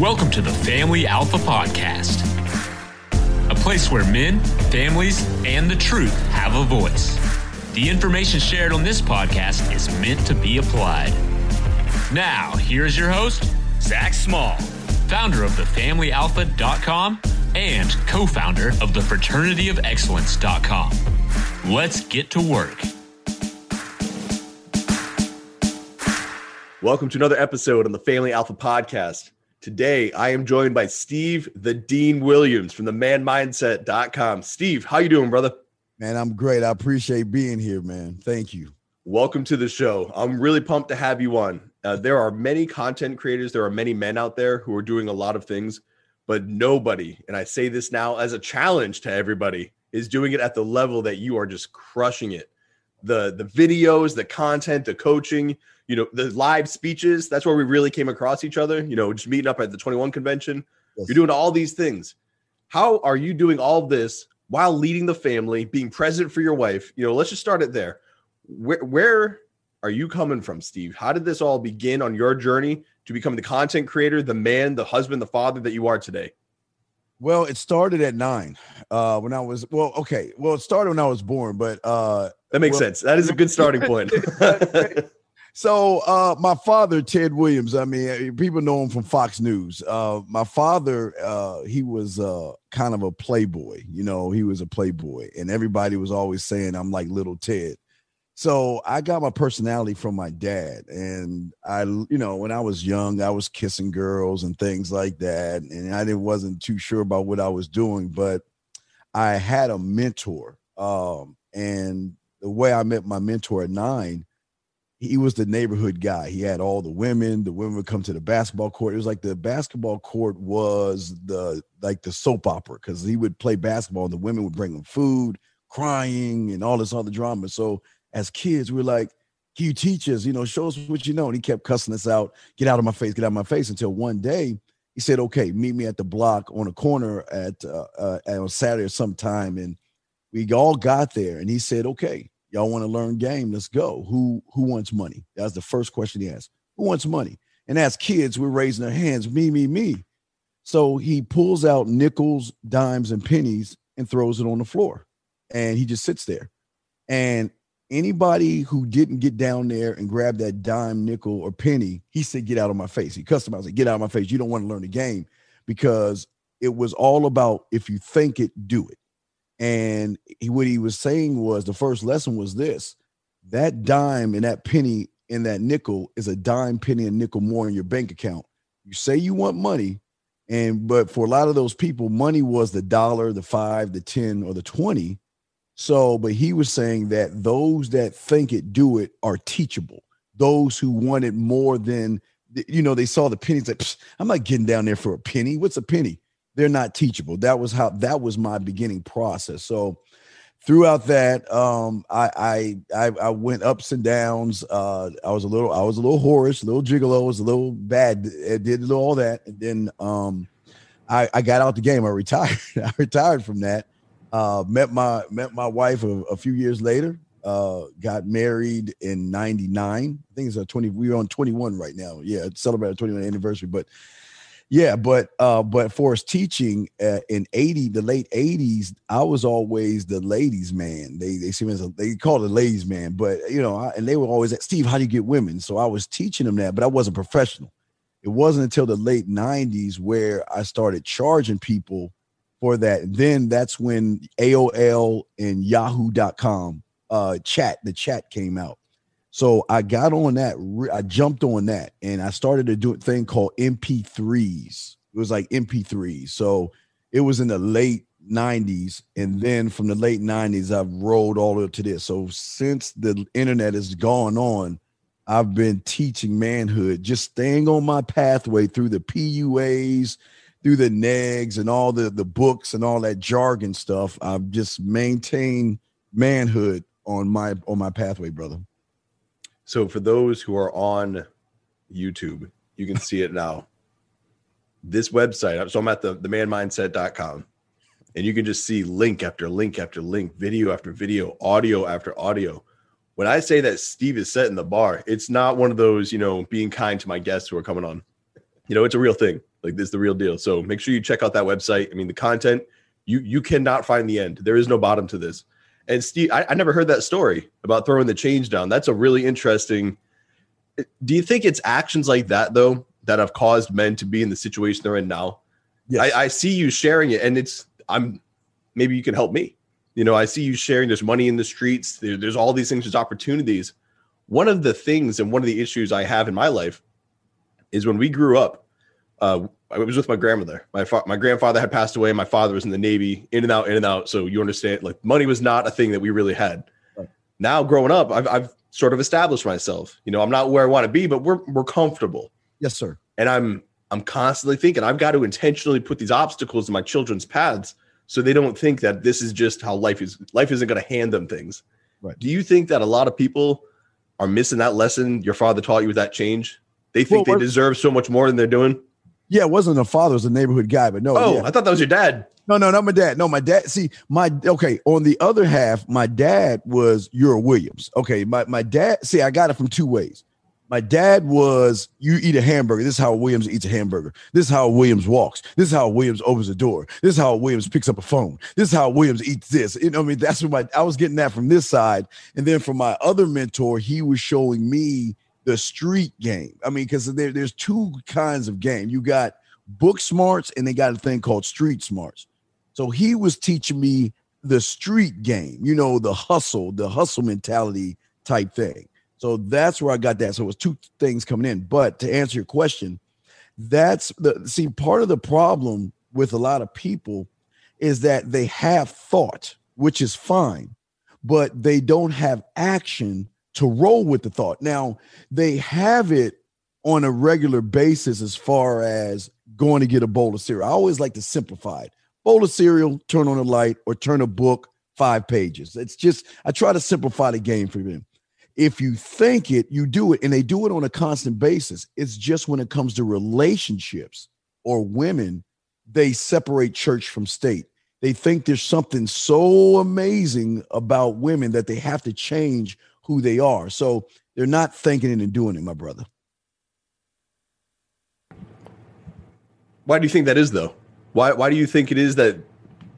Welcome to the Family Alpha Podcast, a place where men, families, and the truth have a voice. The information shared on this podcast is meant to be applied. Now, here's your host, Zac Small, founder of thefamilyalpha.com and co founder of the fraternityofexcellence.com. Let's get to work. Welcome to another episode on the Family Alpha Podcast. Today, I am joined by Steve the Dean Williams from the manmindset.com. Steve, how you doing, brother? Man, I'm great. I appreciate being here, man. Thank you. Welcome to the show. I'm really pumped to have you on. Uh, there are many content creators, there are many men out there who are doing a lot of things, but nobody, and I say this now as a challenge to everybody, is doing it at the level that you are just crushing it. The the videos, the content, the coaching, you know, the live speeches, that's where we really came across each other, you know, just meeting up at the 21 convention. Yes. You're doing all these things. How are you doing all this while leading the family, being present for your wife? You know, let's just start it there. Where where are you coming from, Steve? How did this all begin on your journey to become the content creator, the man, the husband, the father that you are today? Well, it started at nine. Uh, when I was well, okay. Well, it started when I was born, but uh, that makes well, sense. That is a good starting point. So, uh, my father, Ted Williams. I mean, uh, people know him from Fox News. Uh, my father, uh, he was uh, kind of a playboy. You know, he was a playboy, and everybody was always saying I'm like little Ted. So I got my personality from my dad. And I, you know, when I was young, I was kissing girls and things like that. And I didn't wasn't too sure about what I was doing, but I had a mentor. Um, and the way I met my mentor at nine, he was the neighborhood guy. He had all the women. The women would come to the basketball court. It was like the basketball court was the like the soap opera because he would play basketball and the women would bring him food, crying, and all this other drama. So as kids, we are like, can you teach us? You know, show us what you know. And he kept cussing us out, get out of my face, get out of my face until one day he said, okay, meet me at the block on a corner at, uh, uh, on Saturday or sometime. And we all got there and he said, okay, y'all want to learn game? Let's go. Who, who wants money? that's the first question he asked. Who wants money? And as kids, we're raising our hands, me, me, me. So he pulls out nickels, dimes, and pennies and throws it on the floor. And he just sits there. And anybody who didn't get down there and grab that dime, nickel, or penny, he said, Get out of my face. He customized it, Get out of my face. You don't want to learn the game because it was all about if you think it, do it. And he, what he was saying was the first lesson was this that dime and that penny and that nickel is a dime, penny, and nickel more in your bank account. You say you want money, and but for a lot of those people, money was the dollar, the five, the 10, or the 20 so, but he was saying that those that think it do it are teachable. Those who want it more than you know, they saw the pennies I'm not getting down there for a penny. What's a penny? They're not teachable. That was how that was my beginning process. So throughout that, um, I, I I I went ups and downs. Uh, I was a little I was a little whorish, a little gigolo, was a little bad, did all that, and then um, I, I got out the game. I retired. I retired from that uh, met my met my wife a, a few years later. Uh, got married in '99. I think it's a 20. We're on 21 right now. Yeah, celebrated 21st anniversary. But yeah, but uh, but for his teaching uh, in 80, the late 80s, I was always the ladies' man. They they see me as a, they call it ladies' man, but you know, I, and they were always Steve, how do you get women? So I was teaching them that, but I wasn't professional. It wasn't until the late 90s where I started charging people for that. Then that's when AOL and Yahoo.com uh, chat, the chat came out. So I got on that. I jumped on that, and I started to do a thing called MP3s. It was like MP3s. So it was in the late 90s, and then from the late 90s, I've rolled all the way to this. So since the internet has gone on, I've been teaching manhood, just staying on my pathway through the PUAs through the negs and all the the books and all that jargon stuff, I've just maintained manhood on my on my pathway, brother. So for those who are on YouTube, you can see it now. This website, so I'm at the, the manmindset.com, and you can just see link after link after link, video after video, audio after audio. When I say that Steve is setting the bar, it's not one of those, you know, being kind to my guests who are coming on. You know, it's a real thing Like this is the real deal. So make sure you check out that website. I mean, the content you you cannot find the end. There is no bottom to this. And Steve, I, I never heard that story about throwing the change down. That's a really interesting. Do you think it's actions like that though that have caused men to be in the situation they're in now? Yes. I, I see you sharing it, and it's I'm maybe you can help me. You know, I see you sharing. There's money in the streets. There, there's all these things. There's opportunities. One of the things and one of the issues I have in my life is when we grew up. Uh, I was with my grandmother. My fa- my grandfather had passed away. My father was in the Navy, in and out, in and out. So you understand, like money was not a thing that we really had. Right. Now, growing up, I've, I've sort of established myself. You know, I'm not where I want to be, but we're we're comfortable. Yes, sir. And I'm I'm constantly thinking I've got to intentionally put these obstacles in my children's paths so they don't think that this is just how life is. Life isn't going to hand them things. Right. Do you think that a lot of people are missing that lesson your father taught you with that change? They think well, they deserve so much more than they're doing. Yeah, it wasn't a father, it was a neighborhood guy, but no. Oh, yeah. I thought that was your dad. No, no, not my dad. No, my dad. See, my okay. On the other half, my dad was Ura Williams. Okay, my my dad. See, I got it from two ways. My dad was you eat a hamburger. This is how Williams eats a hamburger. This is how Williams walks. This is how Williams opens a door. This is how Williams picks up a phone. This is how Williams eats this. You know, I mean, that's what my I was getting that from this side, and then from my other mentor, he was showing me the street game. I mean, because there, there's two kinds of game. You got book smarts and they got a thing called street smarts. So he was teaching me the street game, you know, the hustle, the hustle mentality type thing. So that's where I got that. So it was two things coming in. But to answer your question, that's the see part of the problem with a lot of people is that they have thought, which is fine, but they don't have action to roll with the thought. Now, they have it on a regular basis as far as going to get a bowl of cereal. I always like to simplify it. Bowl of cereal, turn on a light, or turn a book, five pages. It's just, I try to simplify the game for them. If you think it, you do it, and they do it on a constant basis. It's just when it comes to relationships or women, they separate church from state. They think there's something so amazing about women that they have to change who they are. So they're not thinking it and doing it, my brother. Why do you think that is though? Why why do you think it is that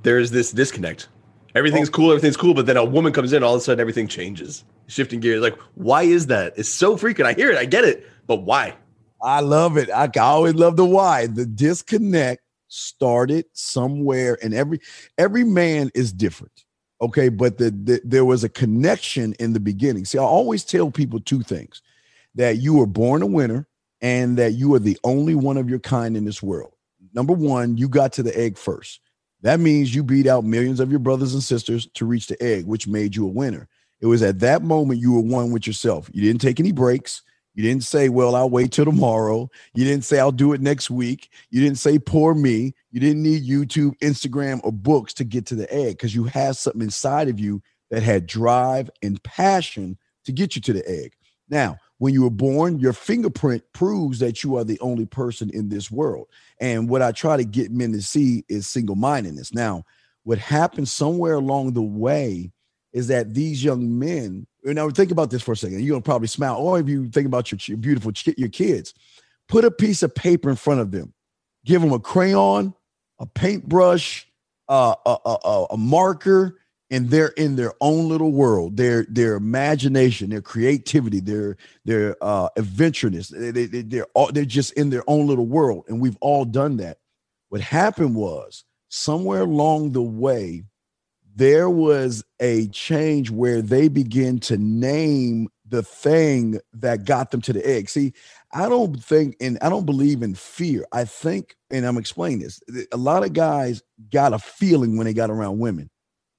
there's this disconnect? Everything's oh. cool, everything's cool, but then a woman comes in, all of a sudden everything changes. Shifting gears. Like, why is that? It's so freaking. I hear it, I get it, but why? I love it. I always love the why. The disconnect started somewhere, and every every man is different. Okay, but the, the there was a connection in the beginning. See, I always tell people two things: that you were born a winner, and that you are the only one of your kind in this world number one, you got to the egg first. That means you beat out millions of your brothers and sisters to reach the egg, which made you a winner. It was at that moment you were one with yourself. You didn't take any breaks. You didn't say, Well, I'll wait till tomorrow. You didn't say, I'll do it next week. You didn't say, Poor me. You didn't need YouTube, Instagram, or books to get to the egg because you had something inside of you that had drive and passion to get you to the egg. Now, when you were born, your fingerprint proves that you are the only person in this world. And what I try to get men to see is single mindedness. Now, what happens somewhere along the way is that these young men, now think about this for a second. You're gonna probably smile, or if you think about your, your beautiful your kids, put a piece of paper in front of them, give them a crayon, a paintbrush, uh, a, a, a marker, and they're in their own little world. Their their imagination their creativity their their uh adventureness. They, they, they're all they're just in their own little world and we've all done that. What happened was somewhere along the way there was a change where they begin to name the thing that got them to the egg see i don't think and i don't believe in fear i think and i'm explaining this a lot of guys got a feeling when they got around women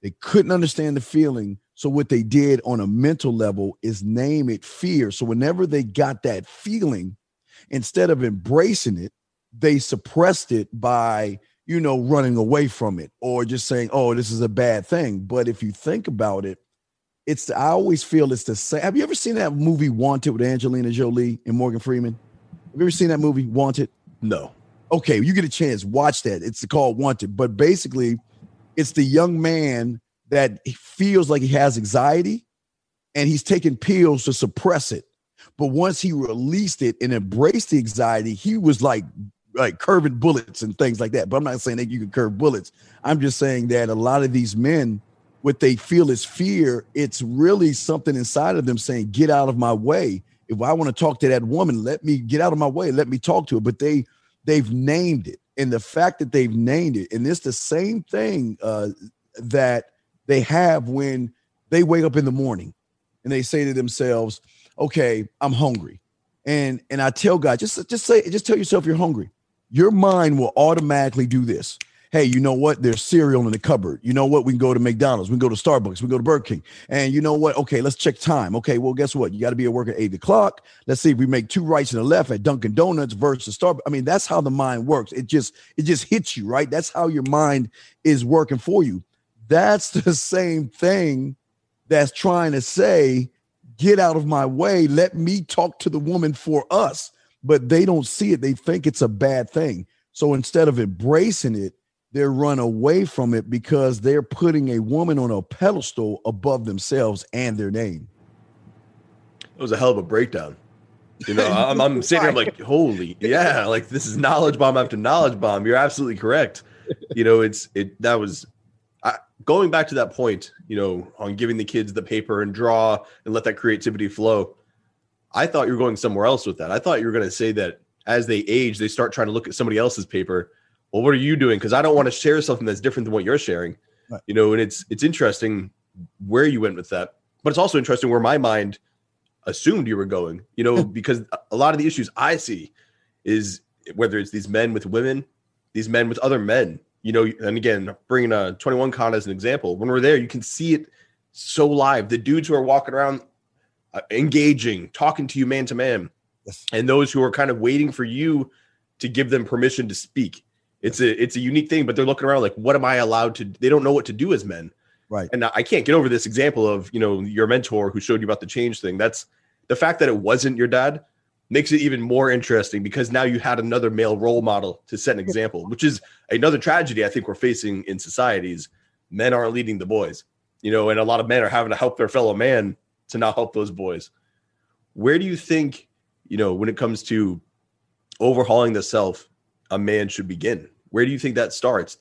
they couldn't understand the feeling. So, what they did on a mental level is name it fear. So, whenever they got that feeling, instead of embracing it, they suppressed it by, you know, running away from it or just saying, oh, this is a bad thing. But if you think about it, it's, I always feel it's the same. Have you ever seen that movie Wanted with Angelina Jolie and Morgan Freeman? Have you ever seen that movie Wanted? No. Okay, you get a chance, watch that. It's called Wanted. But basically, it's the young man that feels like he has anxiety and he's taking pills to suppress it. But once he released it and embraced the anxiety, he was like like curving bullets and things like that. But I'm not saying that you can curve bullets. I'm just saying that a lot of these men, what they feel is fear, it's really something inside of them saying, "Get out of my way." If I want to talk to that woman, let me get out of my way. Let me talk to her. But they they've named it, and the fact that they've named it, and it's the same thing uh, that they have when they wake up in the morning and they say to themselves, "Okay, I'm hungry," and and I tell God, just just say, just tell yourself you're hungry. Your mind will automatically do this hey, you know what? There's cereal in the cupboard. You know what? We can go to McDonald's. We can go to Starbucks. We can go to Burger King. And you know what? Okay, let's check time. Okay, well, guess what? You got to be at work at eight o'clock. Let's see if we make two rights and a left at Dunkin' Donuts versus Starbucks. I mean, that's how the mind works. It just it just hits you, right? That's how your mind is working for you. That's the same thing that's trying to say, get out of my way. Let me talk to the woman for us. But they don't see it. They think it's a bad thing. So instead of embracing it, they run away from it because they're putting a woman on a pedestal above themselves and their name. It was a hell of a breakdown. You know, I'm, I'm sitting here like, holy, yeah, like this is knowledge bomb after knowledge bomb. You're absolutely correct. You know, it's it that was I, going back to that point. You know, on giving the kids the paper and draw and let that creativity flow. I thought you were going somewhere else with that. I thought you were going to say that as they age, they start trying to look at somebody else's paper well, what are you doing? Because I don't want to share something that's different than what you're sharing. Right. You know, and it's it's interesting where you went with that, but it's also interesting where my mind assumed you were going. You know, because a lot of the issues I see is whether it's these men with women, these men with other men. You know, and again, bringing a 21 con as an example, when we're there, you can see it so live. The dudes who are walking around uh, engaging, talking to you man to man, and those who are kind of waiting for you to give them permission to speak it's a it's a unique thing, but they're looking around like, what am I allowed to? They don't know what to do as men, right? And I can't get over this example of you know your mentor who showed you about the change thing. That's the fact that it wasn't your dad makes it even more interesting because now you had another male role model to set an example, which is another tragedy I think we're facing in societies. Men aren't leading the boys, you know, and a lot of men are having to help their fellow man to not help those boys. Where do you think, you know, when it comes to overhauling the self, a man should begin? where do you think that starts?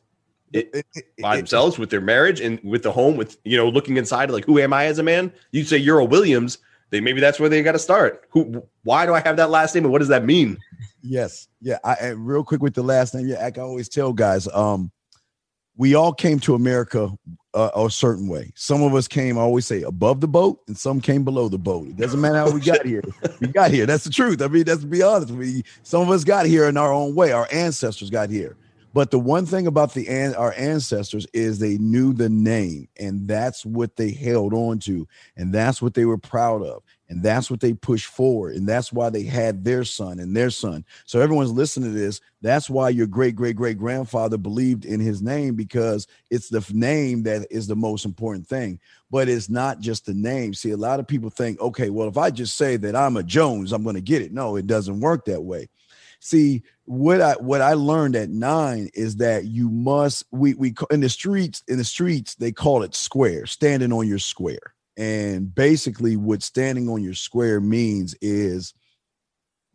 It, it, it, by themselves with their marriage and with the home with you know looking inside like who am I as a man? You say you're a Williams, they maybe that's where they got to start. Who? Why do I have that last name and what does that mean? Yes, yeah. I real quick with the last name. Yeah, I always tell guys, um, we all came to America a certain way. Some of us came, I always say, above the boat, and some came below the boat. It doesn't matter how we got here. We got here. That's the truth. I mean, let's be honest. We some of us got here in our own way. Our ancestors got here. But the one thing about the an- our ancestors is they knew the name, and that's what they held on to, and that's what they were proud of, and that's what they pushed forward, and that's why they had their son and their son. So everyone's listening to this. That's why your great great great grandfather believed in his name because it's the name that is the most important thing. But it's not just the name. See, a lot of people think, okay, well, if I just say that I'm a Jones, I'm going to get it. No, it doesn't work that way See, what I what I learned at nine is that you must we we in the streets in the streets they call it square, standing on your square. And basically, what standing on your square means is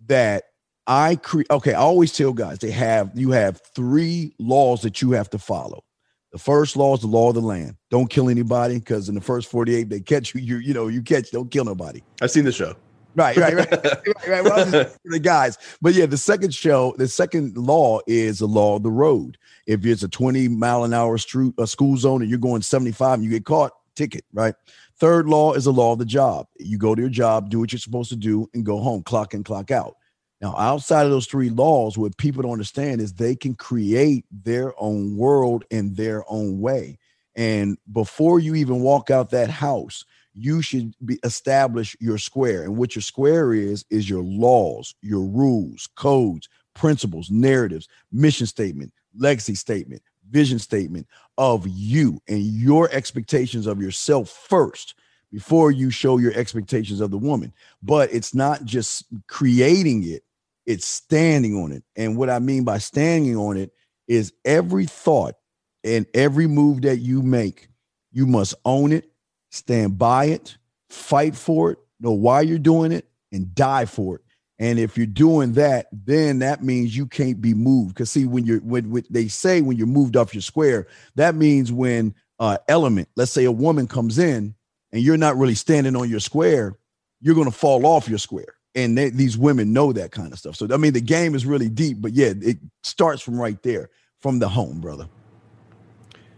that I create. Okay, I always tell guys they have you have three laws that you have to follow. The first law is the law of the land. Don't kill anybody because in the first 48 they catch you. You you know you catch. Don't kill nobody. I've seen the show. Right, right, right, right, right. Well, the guys, but yeah, the second show, the second law is the law of the road. If it's a 20 mile an hour street, a school zone, and you're going 75 and you get caught, ticket, right? Third law is the law of the job. You go to your job, do what you're supposed to do, and go home, clock in, clock out. Now, outside of those three laws, what people don't understand is they can create their own world in their own way. And before you even walk out that house, you should be establish your square and what your square is is your laws your rules codes principles narratives mission statement legacy statement vision statement of you and your expectations of yourself first before you show your expectations of the woman but it's not just creating it it's standing on it and what i mean by standing on it is every thought and every move that you make you must own it stand by it, fight for it, know why you're doing it, and die for it. And if you're doing that, then that means you can't be moved. Because see, when you're when, when, they say when you're moved off your square, that means when uh element, let's say a woman comes in and you're not really standing on your square, you're gonna fall off your square. And they, these women know that kind of stuff. So I mean, the game is really deep, but yeah, it starts from right there, from the home, brother.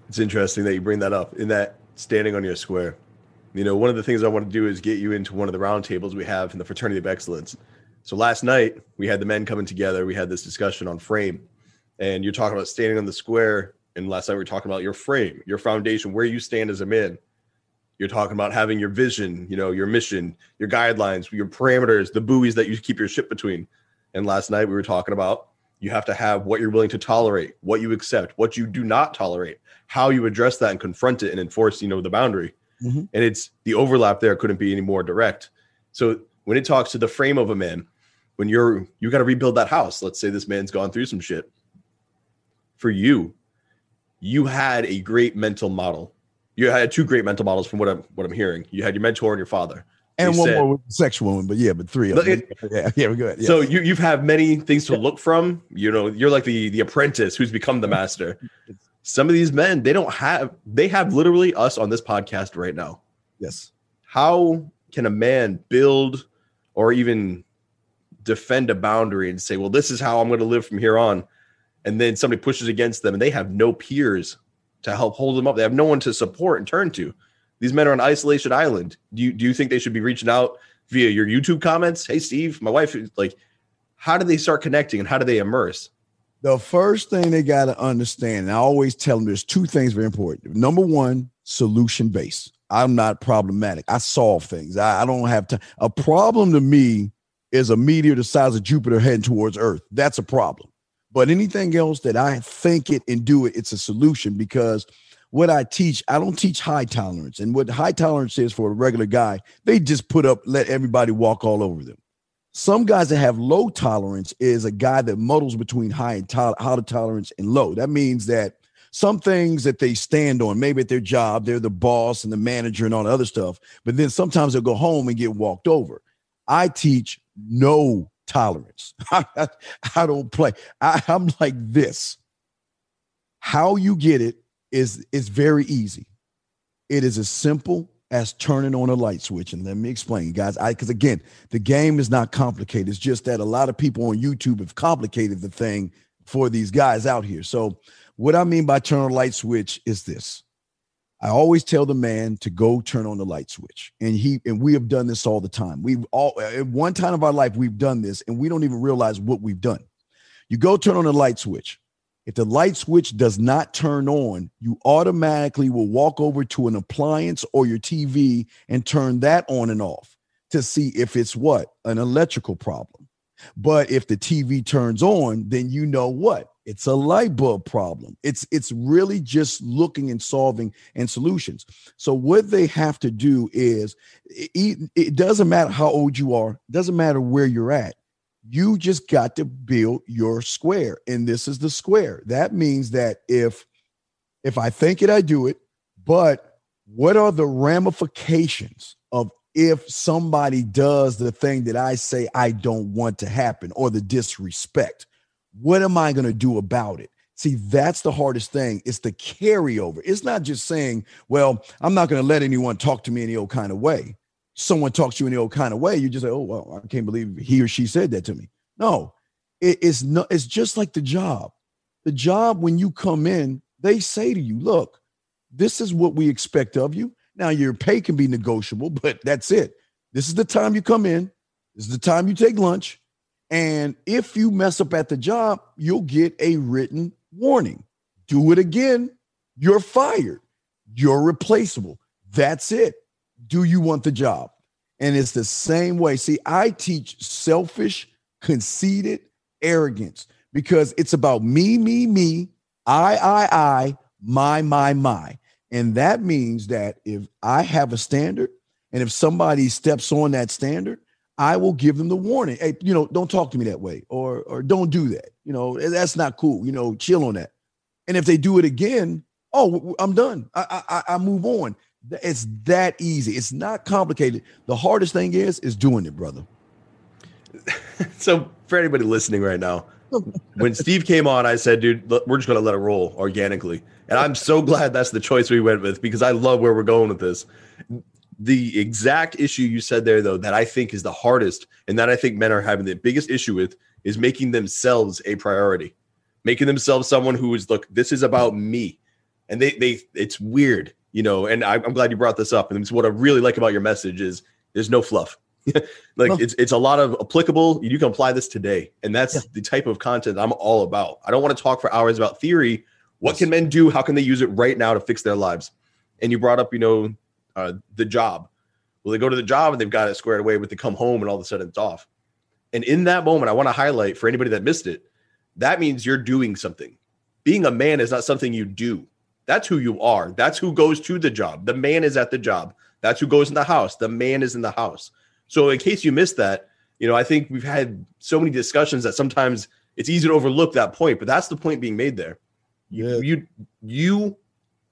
It's interesting that you bring that up in that standing on your square. You know, one of the things I want to do is get you into one of the roundtables we have in the Fraternity of Excellence so last night we had the men coming together. We had this discussion on frame, and you're talking about standing on the square. And last night we were talking about your frame, your foundation, where you stand as a man. You're talking about having your vision, you know, your mission, your guidelines, your parameters, the buoys that you keep your ship between. And last night we were talking about you have to have what you're willing to tolerate, what you accept, what you do not tolerate, how you address that and confront it and enforce, you know, the boundary. Mm-hmm. And it's the overlap there couldn't be any more direct. So when it talks to the frame of a man, when you're you got to rebuild that house. Let's say this man's gone through some shit. For you, you had a great mental model. You had two great mental models from what I'm what I'm hearing. You had your mentor and your father. And one said, more with the sexual one, but yeah, but three. Of them. yeah, yeah, we're good. Yeah. So you you've had many things to look from. You know, you're like the the apprentice who's become the master. Some of these men, they don't have. They have literally us on this podcast right now. Yes. How can a man build or even defend a boundary and say, well, this is how I'm going to live from here on. And then somebody pushes against them and they have no peers to help hold them up. They have no one to support and turn to. These men are on isolation island. Do you, do you think they should be reaching out via your YouTube comments? Hey, Steve, my wife, like, how do they start connecting and how do they immerse? The first thing they got to understand, and I always tell them there's two things very important. Number one, solution based. I'm not problematic. I solve things. I, I don't have to. A problem to me is a meteor the size of Jupiter heading towards Earth. That's a problem. But anything else that I think it and do it, it's a solution because what I teach, I don't teach high tolerance. And what high tolerance is for a regular guy, they just put up, let everybody walk all over them. Some guys that have low tolerance is a guy that muddles between high and to- high tolerance and low. That means that some things that they stand on, maybe at their job, they're the boss and the manager and all the other stuff, but then sometimes they'll go home and get walked over. I teach no tolerance. I, don't play. I, I'm like this. How you get it is is very easy. It is as simple as turning on a light switch. And let me explain, guys. I because again, the game is not complicated. It's just that a lot of people on YouTube have complicated the thing for these guys out here. So, what I mean by turn on light switch is this. I always tell the man to go turn on the light switch. And he and we have done this all the time. We've all at one time of our life we've done this and we don't even realize what we've done. You go turn on the light switch. If the light switch does not turn on, you automatically will walk over to an appliance or your TV and turn that on and off to see if it's what? An electrical problem. But if the TV turns on, then you know what? It's a light bulb problem. It's it's really just looking and solving and solutions. So what they have to do is it, it doesn't matter how old you are, doesn't matter where you're at. You just got to build your square and this is the square. That means that if if I think it I do it, but what are the ramifications of if somebody does the thing that I say I don't want to happen or the disrespect? What am I going to do about it? See, that's the hardest thing. It's the carryover. It's not just saying, well, I'm not going to let anyone talk to me any old kind of way. Someone talks to you in the old kind of way, you just say, oh, well, I can't believe he or she said that to me. No, it, it's not, it's just like the job. The job, when you come in, they say to you, look, this is what we expect of you. Now, your pay can be negotiable, but that's it. This is the time you come in. This is the time you take lunch. And if you mess up at the job, you'll get a written warning. Do it again, you're fired. You're replaceable. That's it. Do you want the job? And it's the same way. See, I teach selfish, conceited arrogance because it's about me, me, me, I, I, I, my, my, my. And that means that if I have a standard and if somebody steps on that standard, I will give them the warning. Hey, you know, don't talk to me that way, or or don't do that. You know, that's not cool. You know, chill on that. And if they do it again, oh, I'm done. I I, I move on. It's that easy. It's not complicated. The hardest thing is is doing it, brother. so for anybody listening right now, when Steve came on, I said, dude, we're just going to let it roll organically. And I'm so glad that's the choice we went with because I love where we're going with this. The exact issue you said there, though, that I think is the hardest and that I think men are having the biggest issue with is making themselves a priority, making themselves someone who is, look, this is about me. And they, they, it's weird, you know, and I'm glad you brought this up. And it's what I really like about your message is there's no fluff like it's it's a lot of applicable. You can apply this today, and that's yeah. the type of content I'm all about. I don't want to talk for hours about theory. What yes. can men do? How can they use it right now to fix their lives? And you brought up, you know, uh, the job. Well, they go to the job and they've got it squared away, but they come home and all of a sudden it's off. And in that moment, I want to highlight for anybody that missed it, that means you're doing something. Being a man is not something you do. That's who you are. That's who goes to the job. The man is at the job. That's who goes in the house. The man is in the house. So in case you missed that, you know, I think we've had so many discussions that sometimes it's easy to overlook that point, but that's the point being made there. Yeah. You you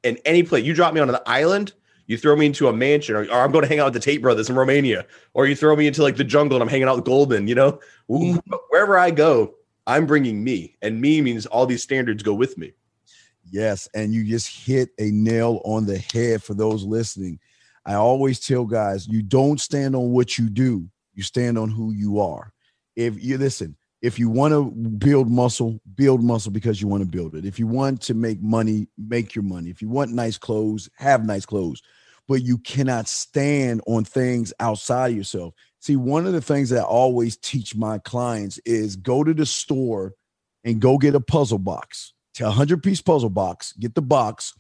and any place you drop me on an island, you throw me into a mansion, or, or, I'm going to hang out with the Tate brothers in Romania, or you throw me into like the jungle and I'm hanging out with Goldman, you know, mm-hmm. wherever I go, I'm bringing me, and me means all these standards go with me. Yes, and you just hit a nail on the head for those listening. I always tell guys, you don't stand on what you do, you stand on who you are. If you listen, if you want to build muscle, build muscle because you want to build it. If you want to make money, make your money. If you want nice clothes, have nice clothes. But you cannot stand on things outside of yourself. See, one of the things that I always teach my clients is go to the store and go get a puzzle box, a 100 piece puzzle box, get the box,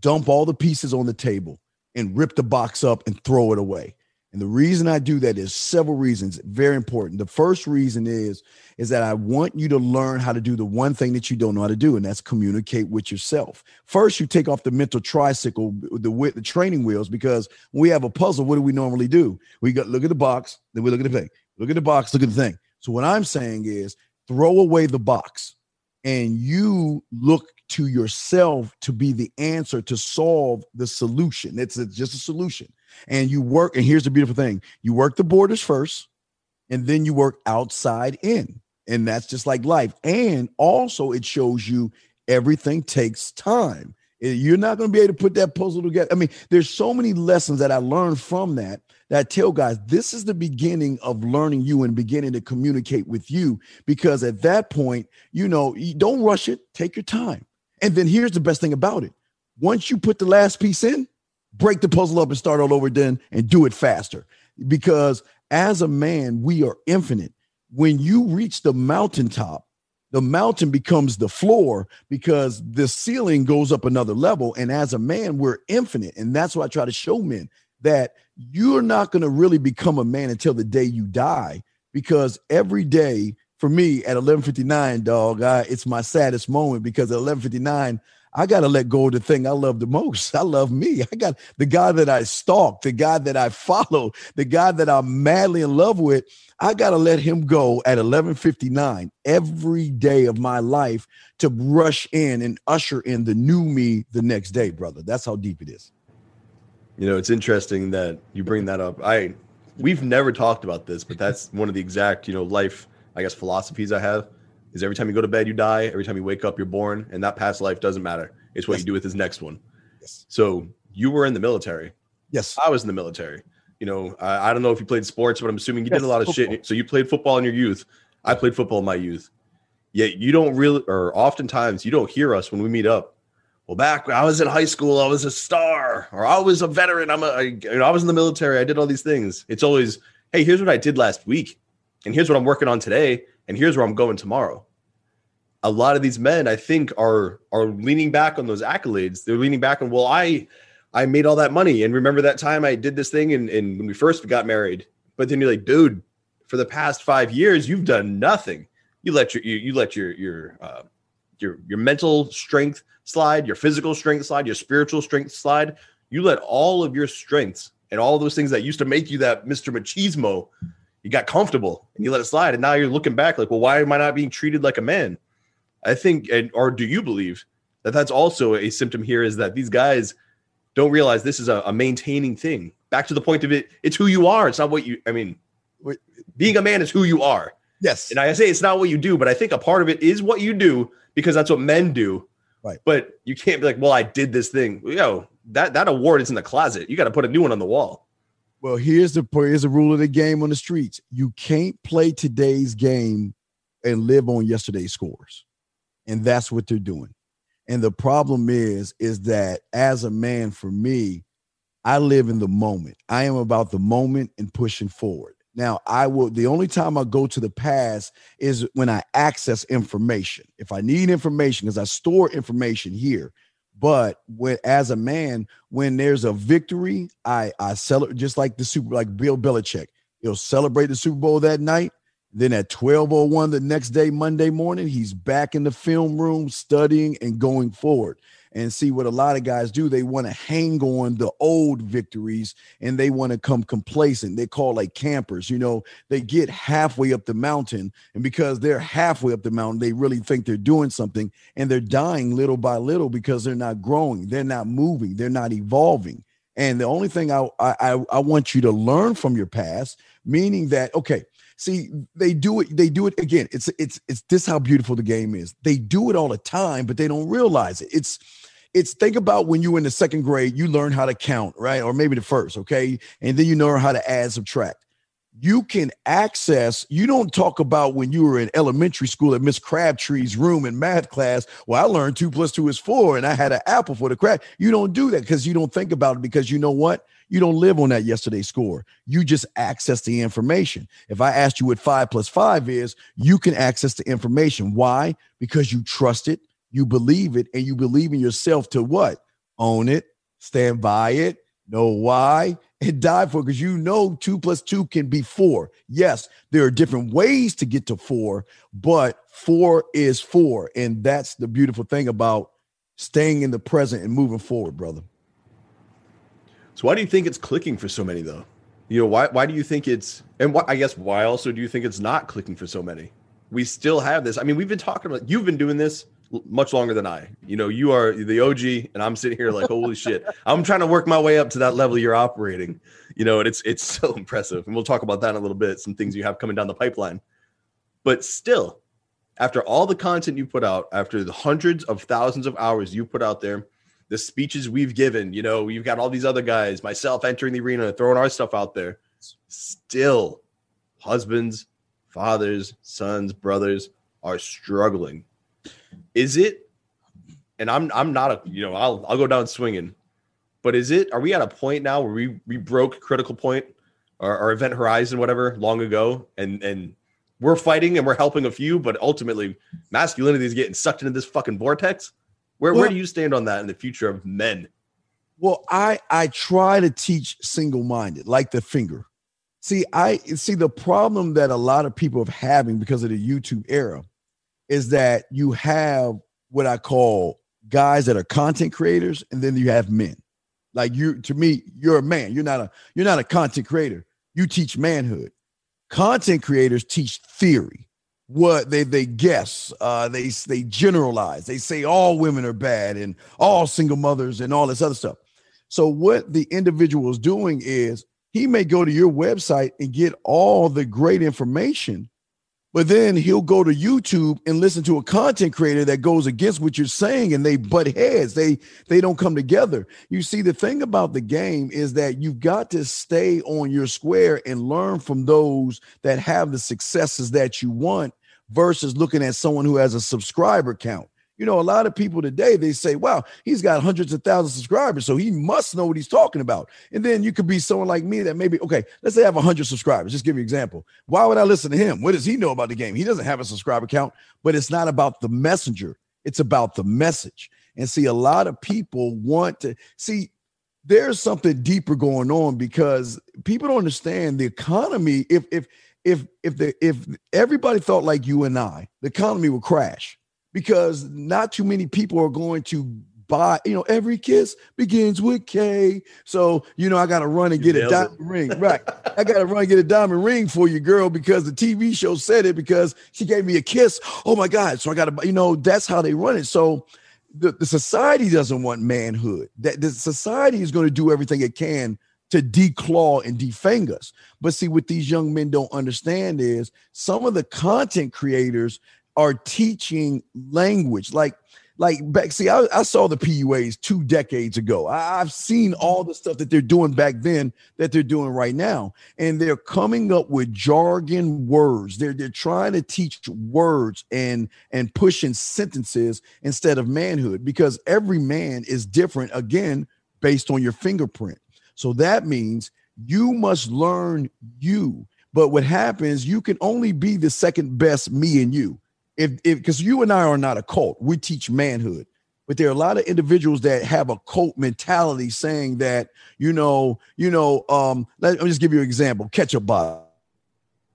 dump all the pieces on the table and rip the box up and throw it away. And the reason I do that is several reasons, very important. The first reason is is that I want you to learn how to do the one thing that you don't know how to do, and that's communicate with yourself. First, you take off the mental tricycle, the the training wheels, because when we have a puzzle, what do we normally do? We got look at the box, then we look at the thing, look at the box, look at the thing. So what I'm saying is throw away the box and you look to yourself to be the answer to solve the solution. It's just a solution. And you work, and here's the beautiful thing you work the borders first, and then you work outside in. And that's just like life. And also, it shows you everything takes time. You're not going to be able to put that puzzle together. I mean, there's so many lessons that I learned from that that tell guys this is the beginning of learning you and beginning to communicate with you because at that point, you know, don't rush it, take your time. And then here's the best thing about it once you put the last piece in, break the puzzle up and start all over then and do it faster. Because as a man, we are infinite. When you reach the mountaintop, the mountain becomes the floor because the ceiling goes up another level. And as a man, we're infinite. And that's why I try to show men that you're not going to really become a man until the day you die. Because every day for me at 11:59, dog, I, it's my saddest moment because at 11:59, I got to let go of the thing I love the most. I love me. I got the guy that I stalk, the guy that I follow, the guy that I'm madly in love with. I got to let him go at 11:59 every day of my life to rush in and usher in the new me the next day, brother. That's how deep it is. You know, it's interesting that you bring that up. I we've never talked about this, but that's one of the exact, you know, life, I guess, philosophies I have is every time you go to bed, you die. Every time you wake up, you're born. And that past life doesn't matter. It's what yes. you do with this next one. Yes. So you were in the military. Yes. I was in the military. You know, I, I don't know if you played sports, but I'm assuming you yes, did a lot of football. shit. So you played football in your youth. I played football in my youth. Yet you don't really, or oftentimes you don't hear us when we meet up. Well, back when I was in high school, I was a star, or I was a veteran. I'm a, I, you know, I was in the military. I did all these things. It's always, hey, here's what I did last week, and here's what I'm working on today, and here's where I'm going tomorrow. A lot of these men, I think, are are leaning back on those accolades. They're leaning back on, well, I I made all that money, and remember that time I did this thing, and, and when we first got married. But then you're like, dude, for the past five years, you've done nothing. You let your you, you let your your uh, your your mental strength slide, your physical strength slide, your spiritual strength slide. You let all of your strengths and all those things that used to make you that Mr. Machismo, you got comfortable and you let it slide. And now you're looking back like, well, why am I not being treated like a man? I think, and or do you believe that that's also a symptom here is that these guys don't realize this is a, a maintaining thing. Back to the point of it, it's who you are. It's not what you. I mean, being a man is who you are. Yes. And I say it's not what you do, but I think a part of it is what you do because that's what men do. Right. But you can't be like, well, I did this thing. Yo, that that award is in the closet. You got to put a new one on the wall. Well, here's the here's the rule of the game on the streets. You can't play today's game and live on yesterday's scores. And that's what they're doing. And the problem is, is that as a man, for me, I live in the moment. I am about the moment and pushing forward. Now, I will, the only time I go to the past is when I access information. If I need information, because I store information here. But when, as a man, when there's a victory, I I celebrate just like the Super, like Bill Belichick. He'll celebrate the Super Bowl that night. Then at 12:01 the next day, Monday morning, he's back in the film room studying and going forward and see what a lot of guys do. They want to hang on the old victories and they want to come complacent. They call like campers, you know, they get halfway up the mountain. And because they're halfway up the mountain, they really think they're doing something and they're dying little by little because they're not growing, they're not moving, they're not evolving. And the only thing I, I, I want you to learn from your past, meaning that, okay, see they do it they do it again it's it's it's this how beautiful the game is they do it all the time but they don't realize it it's it's think about when you were in the second grade, you learn how to count, right? Or maybe the first, okay? And then you know how to add, subtract. You can access, you don't talk about when you were in elementary school at Miss Crabtree's room in math class. Well, I learned two plus two is four, and I had an apple for the crab. You don't do that because you don't think about it because you know what? You don't live on that yesterday score. You just access the information. If I asked you what five plus five is, you can access the information. Why? Because you trust it, you believe it and you believe in yourself to what? Own it, stand by it, know why, and die for because you know two plus two can be four. Yes, there are different ways to get to four, but four is four. And that's the beautiful thing about staying in the present and moving forward, brother. So why do you think it's clicking for so many though? You know, why why do you think it's and why, I guess why also do you think it's not clicking for so many? We still have this. I mean, we've been talking about you've been doing this much longer than I. You know, you are the OG, and I'm sitting here like, holy shit. I'm trying to work my way up to that level you're operating. You know, and it's it's so impressive. And we'll talk about that in a little bit, some things you have coming down the pipeline. But still, after all the content you put out, after the hundreds of thousands of hours you put out there, the speeches we've given, you know, you've got all these other guys, myself entering the arena, throwing our stuff out there. Still, husbands, fathers, sons, brothers are struggling is it? And I'm I'm not a you know I'll I'll go down swinging, but is it? Are we at a point now where we we broke critical point or, or event horizon whatever long ago and and we're fighting and we're helping a few, but ultimately masculinity is getting sucked into this fucking vortex. Where well, where do you stand on that in the future of men? Well, I I try to teach single minded, like the finger. See, I see the problem that a lot of people are having because of the YouTube era is that you have what I call guys that are content creators, and then you have men. Like you, to me, you're a man. You're not a you're not a content creator. You teach manhood. Content creators teach theory. What they they guess, uh, they they generalize. They say all women are bad and all single mothers and all this other stuff. So what the individual is doing is he may go to your website and get all the great information, but then he'll go to YouTube and listen to a content creator that goes against what you're saying and they butt heads. They they don't come together. You see, the thing about the game is that you've got to stay on your square and learn from those that have the successes that you want versus looking at someone who has a subscriber count. You know, a lot of people today they say, "Wow, he's got hundreds of thousands of subscribers, so he must know what he's talking about." And then you could be someone like me that maybe, okay, let's say I have hundred subscribers. Just give you an example. Why would I listen to him? What does he know about the game? He doesn't have a subscriber count, but it's not about the messenger; it's about the message. And see, a lot of people want to see. There's something deeper going on because people don't understand the economy. If if if if the if everybody thought like you and I, the economy would crash because not too many people are going to buy, you know, every kiss begins with Kay. So, you know, I got to run and get a diamond it. ring. Right. I got to run and get a diamond ring for you, girl, because the TV show said it because she gave me a kiss. Oh my God. So I got to, you know, that's how they run it. So the, the society doesn't want manhood. That the society is going to do everything it can to declaw and defang us. But see, what these young men don't understand is some of the content creators are teaching language. Like like back see I, I, saw the puas two decades ago. I, have seen all the stuff that they're doing back then that they're doing right now. And they're coming up with jargon words. They're they're trying to teach words and and pushing sentences instead of manhood because every man is different again based on your fingerprint. So that means you must learn you. But what happens you can only be the second best me and you if because you and I are not a cult, we teach manhood. But there are a lot of individuals that have a cult mentality saying that, you know, you know, um, let, me just give you an example. Ketchup bottle.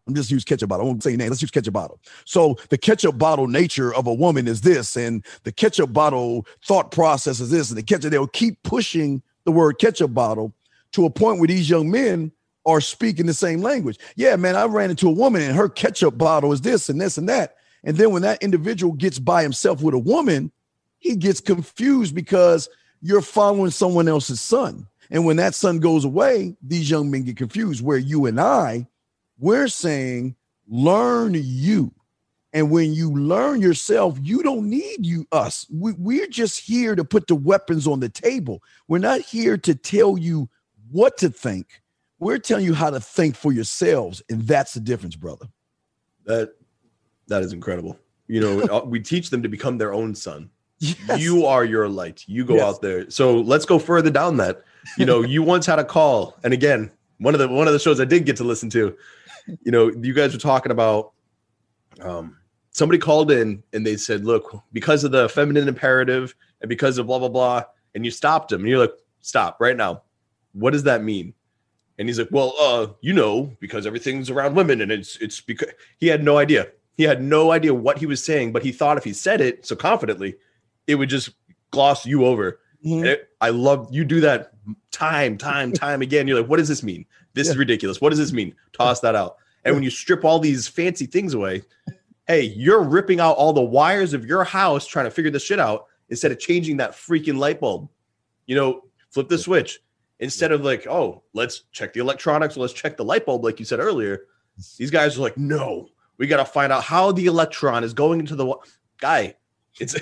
I'm just use ketchup bottle. I won't say your name. Let's use ketchup bottle. So the ketchup bottle nature of a woman is this, and the ketchup bottle thought process is this, and the ketchup, they'll keep pushing the word ketchup bottle to a point where these young men are speaking the same language. Yeah, man, I ran into a woman and her ketchup bottle is this and this and that. And then when that individual gets by himself with a woman, he gets confused because you're following someone else's son. And when that son goes away, these young men get confused. Where you and I, we're saying, learn you. And when you learn yourself, you don't need you, us. We, we're just here to put the weapons on the table. We're not here to tell you what to think. We're telling you how to think for yourselves. And that's the difference, brother. That that is incredible. You know, uh, we teach them to become their own son. Yes. You are your light. You go yes. out there. So let's go further down that. You know, you once had a call, and again, one of the one of the shows I did get to listen to. You know, you guys were talking about. Um, somebody called in and they said, "Look, because of the feminine imperative and because of blah blah blah," and you stopped him, and you're like, "Stop right now! What does that mean?" And he's like, "Well, uh, you know, because everything's around women, and it's it's because he had no idea. He had no idea what he was saying, but he thought if he said it so confidently, it would just gloss you over. Mm-hmm. It, I love you do that time, time, time again. You're like, what does this mean? This yeah. is ridiculous. What does this mean? Toss that out. And when you strip all these fancy things away, hey, you're ripping out all the wires of your house trying to figure this shit out instead of changing that freaking light bulb. You know, flip the switch instead of like, oh, let's check the electronics, let's check the light bulb, like you said earlier. These guys are like, no, we got to find out how the electron is going into the guy. It's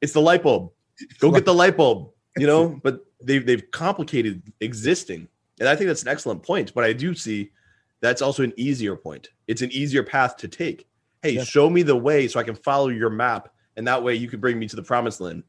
it's the light bulb. Go get the light bulb. You know, but they've they've complicated existing, and I think that's an excellent point. But I do see that's also an easier point. It's an easier path to take. Hey, show me the way so I can follow your map, and that way you can bring me to the promised land.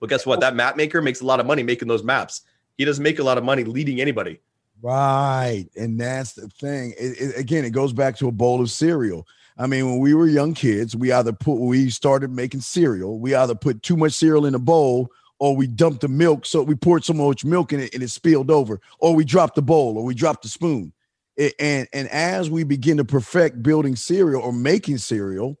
But guess what? That map maker makes a lot of money making those maps. He doesn't make a lot of money leading anybody. Right. And that's the thing. It, it, again, it goes back to a bowl of cereal. I mean, when we were young kids, we either put, we started making cereal, we either put too much cereal in a bowl or we dumped the milk. So we poured so much milk in it and it spilled over, or we dropped the bowl or we dropped the spoon. It, and, and as we begin to perfect building cereal or making cereal,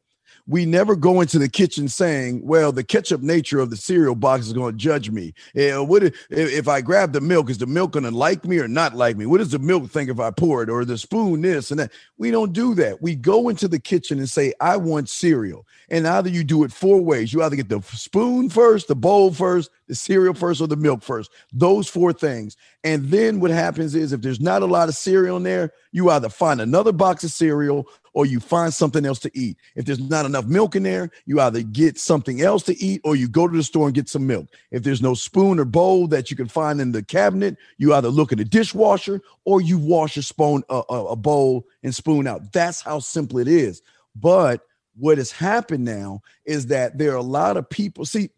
we never go into the kitchen saying, "Well, the ketchup nature of the cereal box is going to judge me." Yeah, what if, if I grab the milk? Is the milk going to like me or not like me? What does the milk think if I pour it, or the spoon this and that? We don't do that. We go into the kitchen and say, "I want cereal," and either you do it four ways. You either get the spoon first, the bowl first, the cereal first, or the milk first. Those four things, and then what happens is, if there's not a lot of cereal in there, you either find another box of cereal or you find something else to eat. If there's not enough milk in there, you either get something else to eat or you go to the store and get some milk. If there's no spoon or bowl that you can find in the cabinet, you either look in the dishwasher or you wash a spoon, a, a bowl and spoon out. That's how simple it is. But what has happened now is that there are a lot of people. See,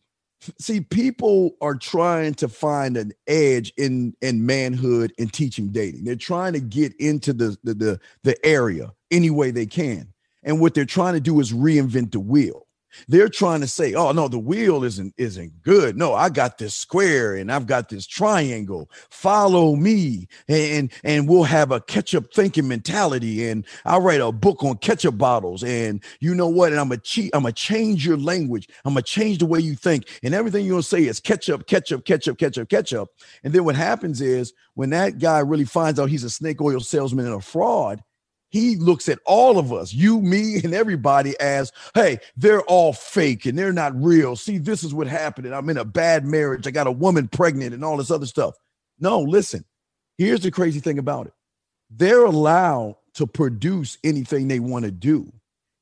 see people are trying to find an edge in in manhood and teaching dating they're trying to get into the the the, the area any way they can and what they're trying to do is reinvent the wheel they're trying to say, "Oh no, the wheel isn't isn't good. No, I got this square and I've got this triangle. Follow me, and and we'll have a ketchup thinking mentality. And I'll write a book on ketchup bottles. And you know what? And I'm gonna cheat. I'm gonna change your language. I'm gonna change the way you think. And everything you're gonna say is ketchup, ketchup, ketchup, ketchup, ketchup. And then what happens is when that guy really finds out he's a snake oil salesman and a fraud, he looks at all of us, you, me, and everybody, as hey, they're all fake and they're not real. See, this is what happened. And I'm in a bad marriage. I got a woman pregnant and all this other stuff. No, listen, Here's the crazy thing about it they're allowed to produce anything they want to do.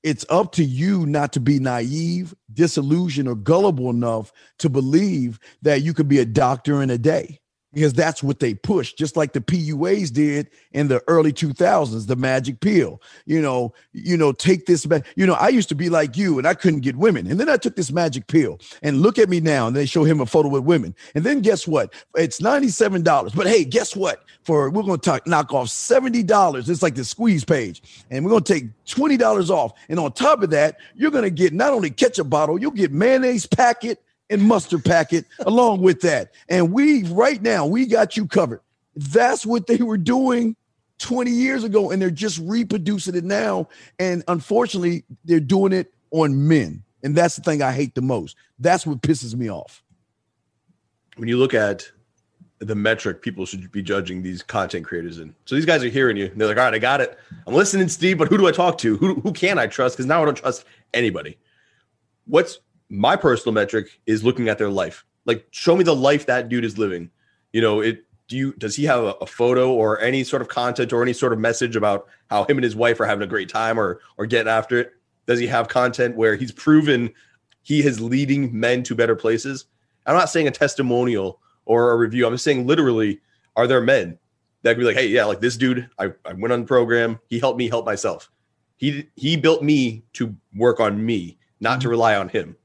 It's up to you not to be naive, disillusioned, or gullible enough to believe that you could be a doctor in a day because that's what they push, just like the PUAs did in the early 2000s, the magic pill. You know, you know, take this back. You know, I used to be like you and I couldn't get women. And then I took this magic pill and look at me now. And they show him a photo with women. And then guess what? It's $97. But hey, guess what? For we're going to knock off $70. It's like the squeeze page. And we're going to take $20 off. And on top of that, you're going to get not only ketchup bottle, you'll get mayonnaise packet and mustard packet along with that. And we right now we got you covered. That's what they were doing 20 years ago, and they're just reproducing it now. And unfortunately, they're doing it on men. And that's the thing I hate the most. That's what pisses me off. When you look at the metric people should be judging these content creators in. So these guys are hearing you. they're like, all right, I got it. I'm listening, Steve, but who do I talk to? Who, who can I trust? Because now I don't trust anybody. What's my personal metric is looking at their life. Like, show me the life that dude is living. You know, it. Do you does he have a, a, photo or any sort of content or any sort of message about how him and his wife are having a great time or or getting after it? Does he have content where he's proven he is leading men to better places? I'm not saying a testimonial or a review. I'm just saying literally, are there men that could be like, hey, yeah, like this dude, I, I went on the program, he helped me help myself. He he built me to work on me, not mm-hmm. to rely on him.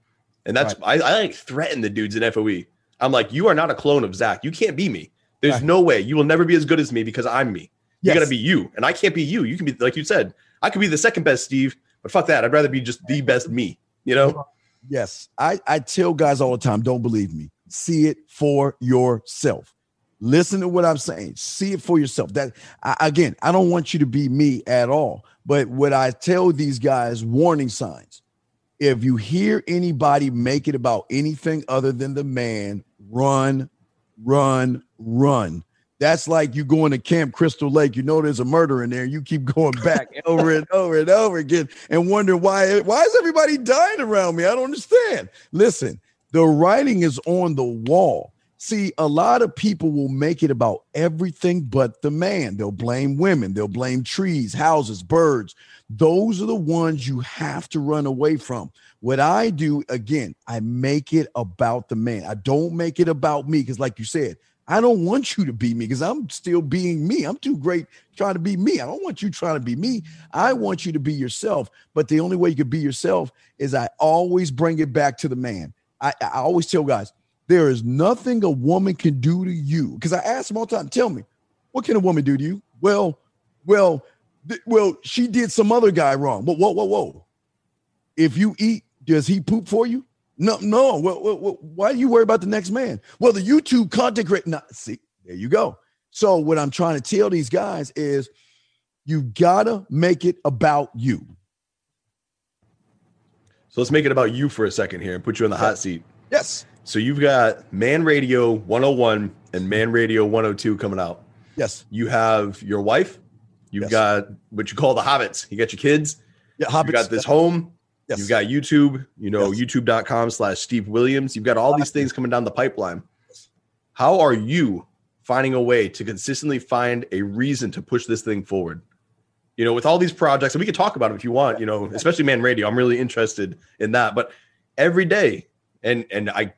And that's right. I, I like threaten the dudes in FOE. I'm like, you are not a clone of Zac. You can't be me. There's right. no way you will never be as good as me because I'm me. You gotta be you, and I can't be you. You can be like you said. I could be the second best Steve, but fuck that. I'd rather be just the best me. You know. Yes, I I tell guys all the time, don't believe me. See it for yourself. Listen to what I'm saying. See it for yourself. That I, again, I don't want you to be me at all. But what I tell these guys, warning signs if you hear anybody make it about anything other than the man, run, run, run. That's like you going to Camp Crystal Lake. You know there's a murder in there. You keep going back over and over and over again and wonder why why is everybody dying around me? I don't understand. Listen, the writing is on the wall. See, a lot of people will make it about everything but the man. They'll blame women, they'll blame trees, houses, birds. Those are the ones you have to run away from. What I do, again, I make it about the man. I don't make it about me because, like you said, I don't want you to be me because I'm still being me. I'm too great trying to be me. I don't want you trying to be me. I want you to be yourself. But the only way you can be yourself is I always bring it back to the man. I, I always tell guys, there is nothing a woman can do to you. Because I ask them all the time, tell me, what can a woman do to you? Well, well, well, she did some other guy wrong. But whoa, whoa, whoa. If you eat, does he poop for you? No, no. Well, well, why do you worry about the next man? Well, the YouTube content creator. No, see, there you go. So what I'm trying to tell these guys is you gotta make it about you. So let's make it about you for a second here and put you in the hot seat. Yes. So you've got Man Radio 101 and Man Radio 102 coming out. Yes. You have your wife, You've yes. got what you call the hobbits. You got your kids. Yeah, hobbits. You got this home. Yes. You've got YouTube, you know, yes. youtube.com slash Steve Williams. You've got all these things coming down the pipeline. How are you finding a way to consistently find a reason to push this thing forward? You know, with all these projects, and we can talk about it if you want, you know, especially man radio. I'm really interested in that. But every day, and and I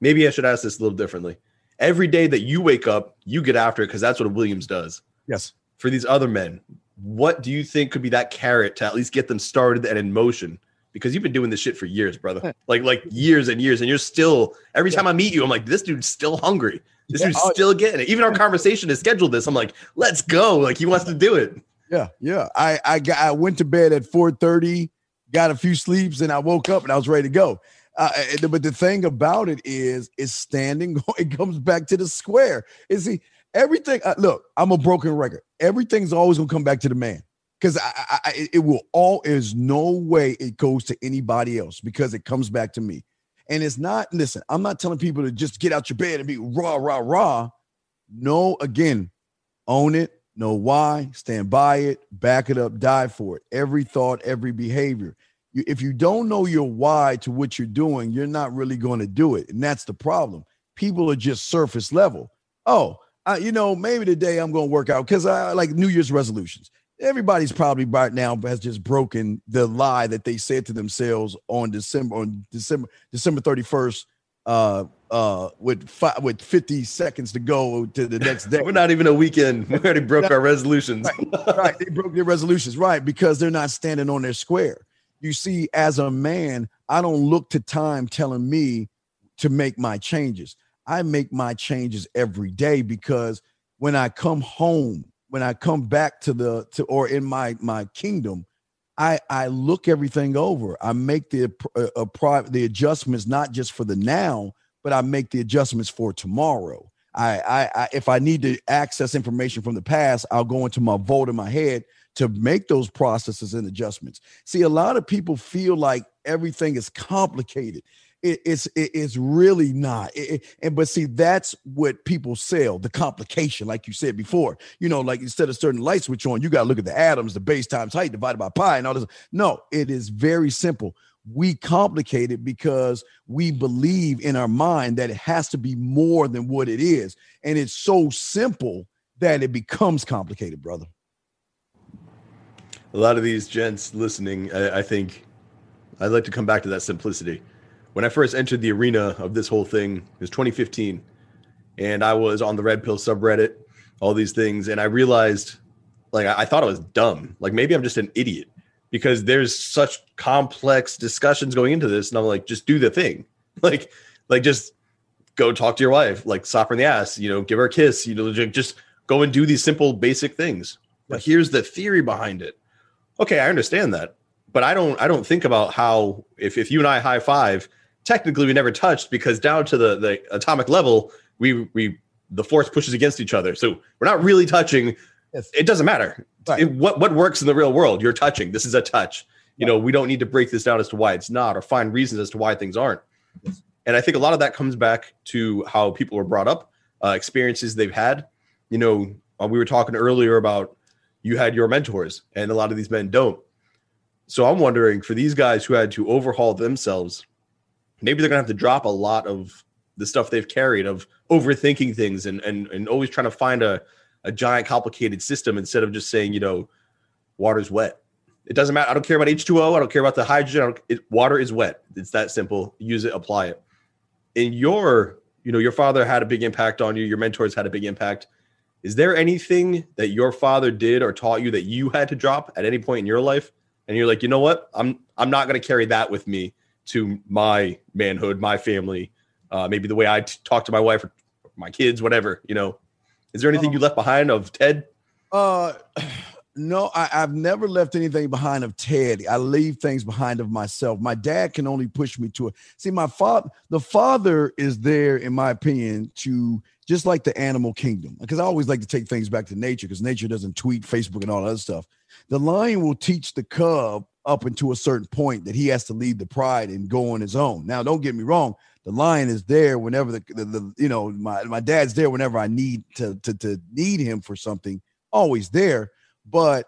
maybe I should ask this a little differently. Every day that you wake up, you get after it because that's what Williams does. Yes for these other men, what do you think could be that carrot to at least get them started and in motion? Because you've been doing this shit for years, brother. Like like years and years, and you're still every time I meet you, I'm like, this dude's still hungry. This yeah, dude's oh, still getting it. Even our conversation is scheduled this. I'm like, let's go. Like he wants to do it. Yeah, yeah. I I got I went to bed at 4:30, got a few sleeps, and I woke up and I was ready to go. Uh, but the thing about it is, it's standing. It comes back to the square. Is see Everything. Uh, look, I'm a broken record. Everything's always gonna come back to the man because I, I, it will all. There's no way it goes to anybody else because it comes back to me. And it's not. Listen, I'm not telling people to just get out your bed and be raw, raw, raw. No, again, own it. Know why. Stand by it. Back it up. Die for it. Every thought, every behavior. You, if you don't know your why to what you're doing, you're not really going to do it, and that's the problem. People are just surface level. Oh, uh, you know, maybe today I'm going to work out because I like New Year's resolutions. Everybody's probably right now has just broken the lie that they said to themselves on December on December December 31st uh uh with five, with 50 seconds to go to the next day. We're not even a weekend. We already broke our resolutions. right, right. They broke their resolutions, right? Because they're not standing on their square. You see, as a man, I don't look to time telling me to make my changes. I make my changes every day because when I come home, when I come back to the to or in my my kingdom, I I look everything over. I make the uh, uh, the adjustments not just for the now, but I make the adjustments for tomorrow. I, I, I if I need to access information from the past, I'll go into my vault in my head to make those processes and adjustments. See, a lot of people feel like everything is complicated it, it's it, it's really not. It, and but see, that's what people sell the complication, like you said before. You know, like instead of certain light switch on, you got to look at the atoms, the base times height divided by pi, and all this. No, it is very simple. We complicate it because we believe in our mind that it has to be more than what it is, and it's so simple that it becomes complicated, brother. A lot of these gents listening, I, I think, I'd like to come back to that simplicity when I first entered the arena of this whole thing, it was 2015, and I was on the Red Pill subreddit, all these things, and I realized, like, I, I thought I was dumb. Like, maybe I'm just an idiot because there's such complex discussions going into this, and I'm like, just do the thing, like, like just go talk to your wife, like, slap her in the ass, you know, give her a kiss, you know, just go and do these simple, basic things. But here's the theory behind it. Okay, I understand that, but I don't. I don't think about how if if you and I high five technically we never touched because down to the the atomic level, we we the force pushes against each other. So we're not really touching. Yes. It doesn't matter. Right. It, what what works in the real world? You're touching. This is a touch. You right. know, we don't need to break this down as to why it's not or find reasons as to why things aren't. Yes. And I think a lot of that comes back to how people were brought up, uh, experiences they've had. You know, uh, we were talking earlier about you had your mentors, and a lot of these men don't. So I'm wondering for these guys who had to overhaul themselves maybe they're gonna have to drop a lot of the stuff they've carried of overthinking things and and, and always trying to find a, a giant complicated system instead of just saying you know water's wet. It doesn't matter. I don't care about h2o i don't care about the hydrogen. It, water is wet. It's that simple. Use it apply it. In your you know your father had a big impact on you. Your mentors had a big impact. Is there anything that your father did or taught you that you had to drop at any point in your life? And you're like you know what? I'm i'm not going to carry that with me to my manhood, my family, uh, maybe the way I t- talk to my wife or my kids, whatever. You know, is there anything you left behind of Ted? Uh, no, I, have never left anything behind of Ted. I leave things behind of myself. My dad can only push me to it. See, my father, the father is there, in my opinion, to just like the animal kingdom. Because I always like to take things back to nature because nature doesn't tweet, Facebook, and all that other stuff. The lion will teach the cub up until a certain point that he has to leave the pride and go on his own. Now, don't get me wrong, the lion is there whenever the, the, the, you know my, my dad's there whenever I need to, to to need him for something, always there. But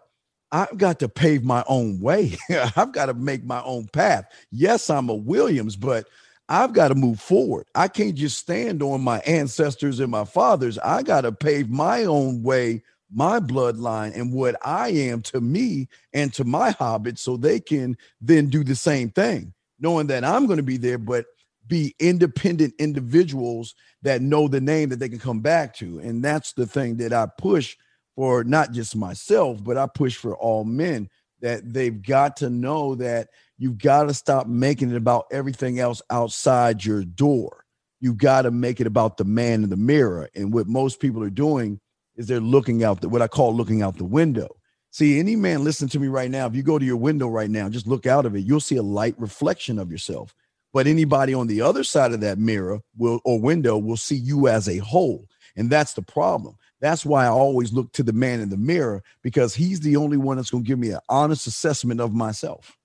I've got to pave my own way. I've got to make my own path. Yes, I'm a Williams, but I've got to move forward. I can't just stand on my ancestors and my fathers. I got to pave my own way my bloodline and what I am to me and to my hobbits so they can then do the same thing, knowing that I'm going to be there, but be independent individuals that know the name that they can come back to. And that's the thing that I push for not just myself, but I push for all men that they've got to know that you've got to stop making it about everything else outside your door. You've got to make it about the man in the mirror. And what most people are doing is they're looking out the what I call looking out the window. See, any man listen to me right now, if you go to your window right now, just look out of it, you'll see a light reflection of yourself. But anybody on the other side of that mirror will or window will see you as a whole. And that's the problem. That's why I always look to the man in the mirror because he's the only one that's going to give me an honest assessment of myself.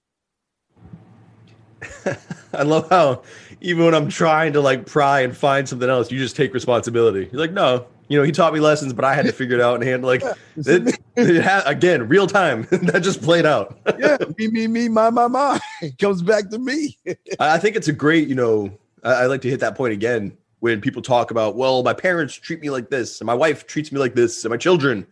I love how even when I'm trying to like pry and find something else, you just take responsibility. You're like, no, you know, he taught me lessons, but I had to figure it out and handle like it, it ha- again, real time. that just played out. yeah, me, me, me, my, my, my. It comes back to me. I think it's a great, you know, I, I, like to hit that point again. when people talk about, well, my parents treat me like this, and my wife treats me like this, and my children,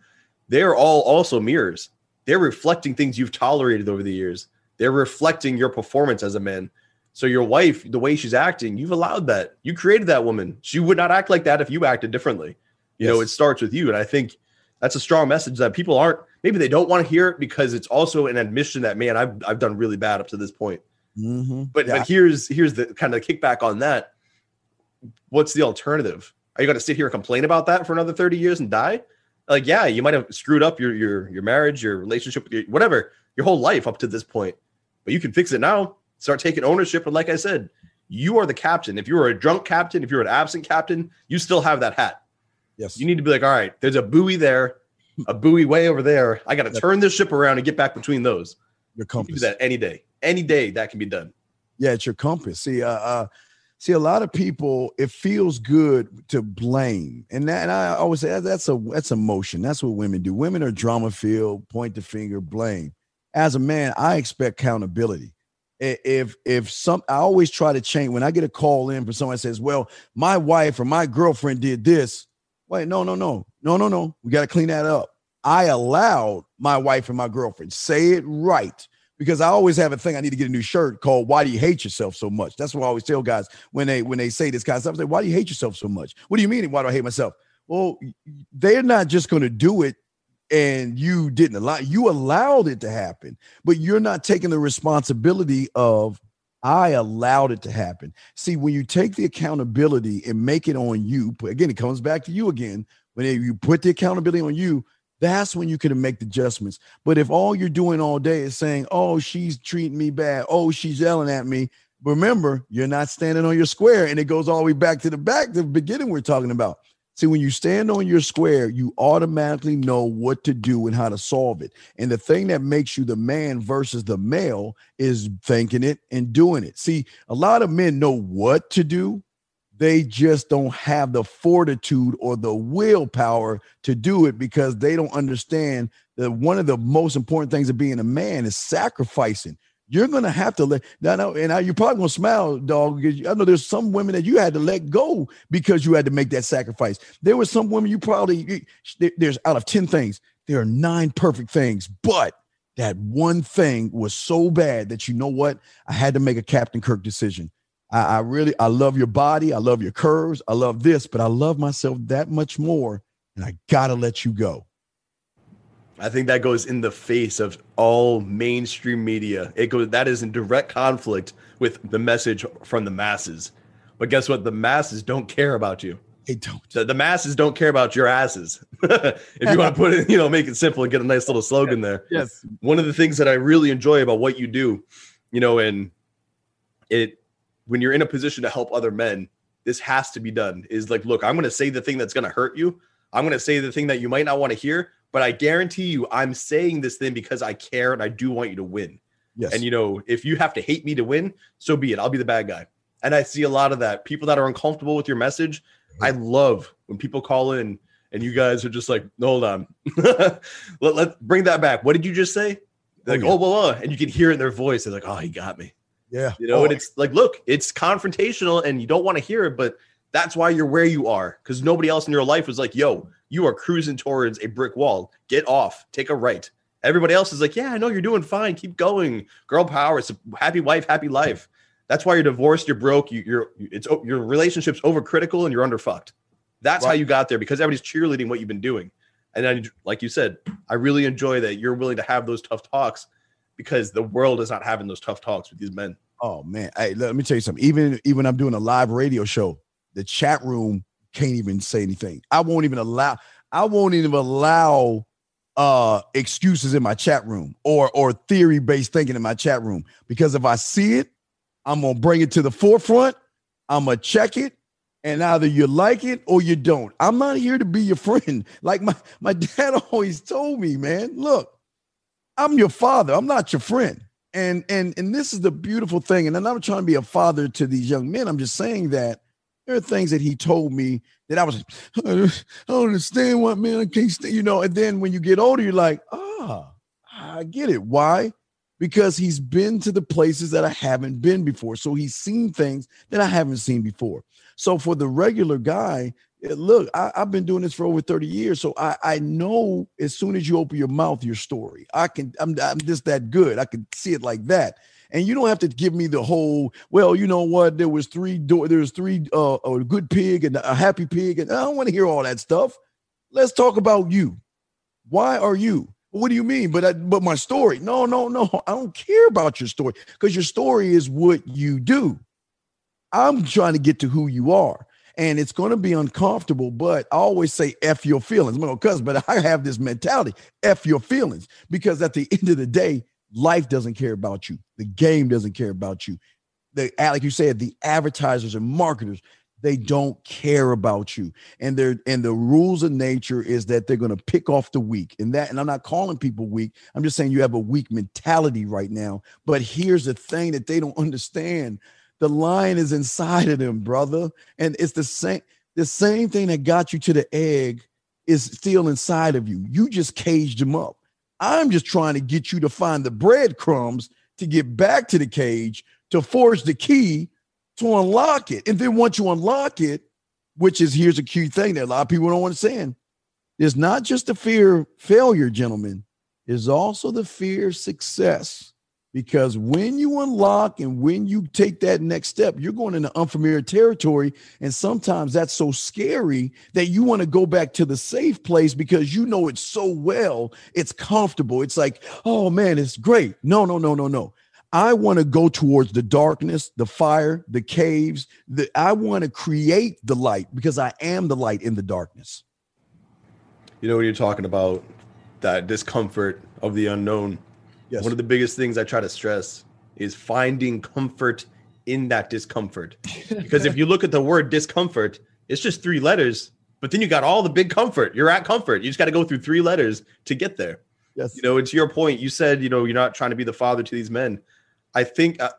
they're all also mirrors. They're reflecting things you've tolerated over the years. They're reflecting your performance as a man. So your wife, the way she's acting, you've allowed that. You created that woman. She would not act like that if you acted differently. You yes. know, it starts with you. And I think that's a strong message that people aren't maybe they don't want to hear it because it's also an admission that man, I've I've done really bad up to this point. Mm-hmm. But yeah. but here's here's the kind of the kickback on that. What's the alternative? Are you going to sit here and complain about that for another 30 years and die? Like, yeah, you might have screwed up your your your marriage, your relationship, your, whatever, your whole life up to this point. But you can fix it now. Start taking ownership. And like I said, you are the captain. If you were a drunk captain, if you're an absent captain, you still have that hat. Yes. You need to be like, all right, there's a buoy there, a buoy way over there. I got to turn this ship around and get back between those. Your compass. You do that any day. Any day that can be done. Yeah, it's your compass. See, uh, uh see, a lot of people, it feels good to blame, and that, and I always say that's a that's emotion. That's what women do. Women are drama filled, point the finger, blame. As a man, I expect accountability. If if some, I always try to change. When I get a call in from someone that says, "Well, my wife or my girlfriend did this," Wait, no, no, no, no, no, no. We got to clean that up. I allowed my wife and my girlfriend say it right because I always have a thing. I need to get a new shirt called "Why do you hate yourself so much?" That's what I always tell guys when they when they say this kind of stuff. I say, "Why do you hate yourself so much?" What do you mean? Why do I hate myself? Well, they're not just going to do it and you didn't allow you allowed it to happen but you're not taking the responsibility of I allowed it to happen. See, when you take the accountability and make it on you, again, it comes back to you again. When you put the accountability on you, that's when you can make the adjustments. But if all you're doing all day is saying, oh, she's treating me bad, oh, she's yelling at me, remember, you're not standing on your square. And it goes all the way back to the back, the beginning we're talking about. See, when you stand on your square, you automatically know what to do and how to solve it. And the thing that makes you the man versus the male is thinking it and doing it. See, a lot of men know what to do, they just don't have the fortitude or the willpower to do it because they don't understand that one of the most important things of being a man is sacrificing you're gonna have to let now, now and I, you're probably gonna smile, dog, because I know there's some women that you had to let go because you had to make that sacrifice. There were some women you probably there's out of 10 things, there are nine perfect things, but that one thing was so bad that you know what? I had to make a Captain Kirk decision. I, I really I love your body, I love your curves, I love this, but I love myself that much more, and I gotta let you go. I think that goes in the face of all mainstream media. It goes that is in direct conflict with the message from the masses. But guess what? The masses don't care about you. They don't. The, the masses don't care about your asses. if you want to put it, you know, make it simple and get a nice little slogan there. Yes. One of the things that I really enjoy about what you do, you know, and it when you're in a position to help other men, this has to be done. Is like, look, I'm going to say the thing that's going to hurt you. I'm going to say the thing that you might not want to hear, but I guarantee you, I'm saying this thing because I care and I do want you to win. Yes. And you know, if you have to hate me to win, so be it. I'll be the bad guy. And I see a lot of that. People that are uncomfortable with your message. I love when people call in and you guys are just like, hold on. let, let bring that back. What did you just say? They're like, oh, yeah. oh, blah, uh, blah. And you can hear it in their voice. They're like, oh, he got me. Yeah. You know, oh, and it's like, look, it's confrontational and you don't want to hear it, but that's why you're where you are. Because nobody else in your life was like, yo, you are cruising towards a brick wall. Get off, take a right. Everybody else is like, yeah, I know you're doing fine. Keep going. Girl power. It's a happy wife, happy life. That's why you're divorced. You're broke. You, are it's your relationship's overcritical and you're underfucked. That's right. how you got there because everybody's cheerleading what you've been doing. And then, like you said, I really enjoy that you're willing to have those tough talks because the world is not having those tough talks with these men. Oh man, hey, let me tell you something. Even even I'm doing a live radio show, the chat room can't even say anything. I won't even allow. I won't even allow uh excuses in my chat room or or theory based thinking in my chat room because if I see it, I'm gonna bring it to the forefront. I'm gonna check it, and either you like it or you don't. I'm not here to be your friend. Like my my dad always told me, man. Look, I'm your father. I'm not your friend. And and and this is the beautiful thing. And I'm not trying to be a father to these young men. I'm just saying that there are things that he told me that I was, I don't understand what man I can't you know. And then when you get older, you're like, ah, I get it. Why? because he's been to the places that I haven't been before. So he's seen things that I haven't seen before. So for the regular guy, eh, look, I, have been doing this for over 30 years. So I, I know as soon as you open your mouth, your story. I can, I'm, I'm just that good. I can see it like that. And you don't have to give me the whole, well, you know what? There was three door, there was three uh a good pig and a happy pig. And I don't want to hear all that stuff. Let's talk about you. Why are you? What do you mean? But I, but my story? No, no, no. I don't care about your story because your story is what you do. I'm trying to get to who you are. And it's going to be uncomfortable, but I always say F your feelings. I'm cuz, but I have this mentality, F your feelings, because at the end of the day, life doesn't care about you. The game doesn't care about you. The like you said, the advertisers and marketers they don't care about you. And they're and the rules of nature is that they're going to pick off the weak. And that and i'm not calling people weak. I'm just saying you have a weak mentality right now. But here's the thing that they don't understand. The lion is inside of them brother. And it's the same the same thing that got you to the egg is still inside of you. You just caged him up i'm just trying to get you to find the breadcrumbs to get back to the cage to force the key to unlock it. And then once you unlock it, which is here's a key thing that a lot of people don't understand. There's not just the fear of failure, gentlemen, there's also the fear of success. Because when you unlock and when you take that next step, you're going into unfamiliar territory. And sometimes that's so scary that you want to go back to the safe place because you know it so well. It's comfortable. It's like, oh man, it's great. No, no, no, no, no. I want to go towards the darkness, the fire, the caves. The, I want to create the light because I am the light in the darkness. You know, when you're talking about that discomfort of the unknown, yes. one of the biggest things I try to stress is finding comfort in that discomfort. because if you look at the word discomfort, it's just three letters, but then you got all the big comfort. You're at comfort. You just got to go through three letters to get there. Yes. You know, it's your point. You said, you know, you're not trying to be the father to these men. I think uh,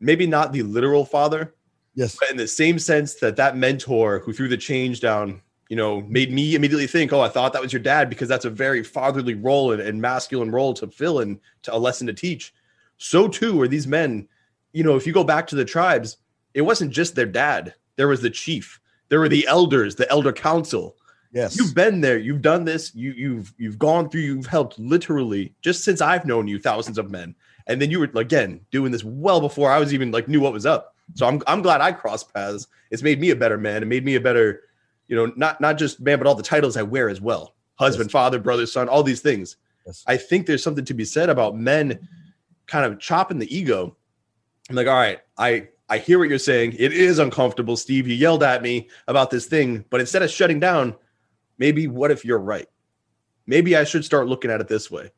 maybe not the literal father. Yes. But in the same sense that that mentor who threw the change down, you know, made me immediately think, oh, I thought that was your dad because that's a very fatherly role and, and masculine role to fill and to a lesson to teach. So too are these men. You know, if you go back to the tribes, it wasn't just their dad. There was the chief. There were the elders, the elder council. Yes. You've been there. You've done this. You, you've you've gone through. You've helped literally just since I've known you, thousands of men. And then you were again doing this well before I was even like knew what was up. So I'm I'm glad I crossed paths. It's made me a better man. It made me a better, you know, not not just man, but all the titles I wear as well. Husband, yes. father, brother, son, all these things. Yes. I think there's something to be said about men kind of chopping the ego. I'm like, all right, I I hear what you're saying. It is uncomfortable, Steve. You yelled at me about this thing, but instead of shutting down, maybe what if you're right? Maybe I should start looking at it this way.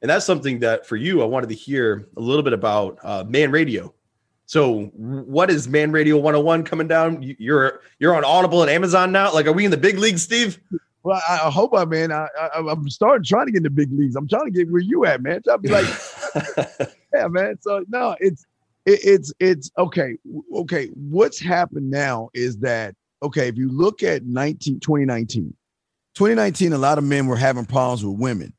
And that's something that for you, I wanted to hear a little bit about uh, Man Radio. So, what is Man Radio 101 coming down? You're you're on Audible and Amazon now. Like, are we in the big leagues, Steve? Well, I hope I, man. I, I, am starting trying to get in the big leagues. I'm trying to get where you at, man. I'll be like, yeah, man. So no, it's it, it's it's okay. Okay, what's happened now is that okay. If you look at 19 2019, 2019, a lot of men were having problems with women.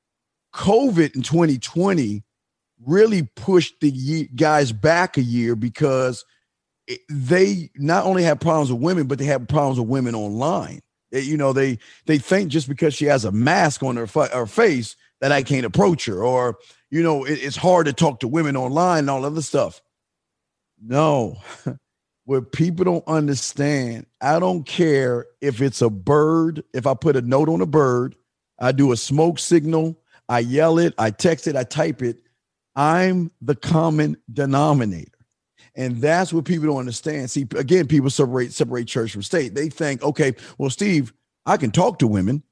COVID in 2020 really pushed the guys back a year because they not only have problems with women, but they have problems with women online. You know, they they think just because she has a mask on her, her face that I can't approach her, or you know, it, it's hard to talk to women online and all other stuff. No, what people don't understand, I don't care if it's a bird. If I put a note on a bird, I do a smoke signal I yell it, I text it, I type it. I'm the common denominator. And that's what people don't understand. See, again, people separate separate church from state. They think, okay, well, Steve, I can talk to women,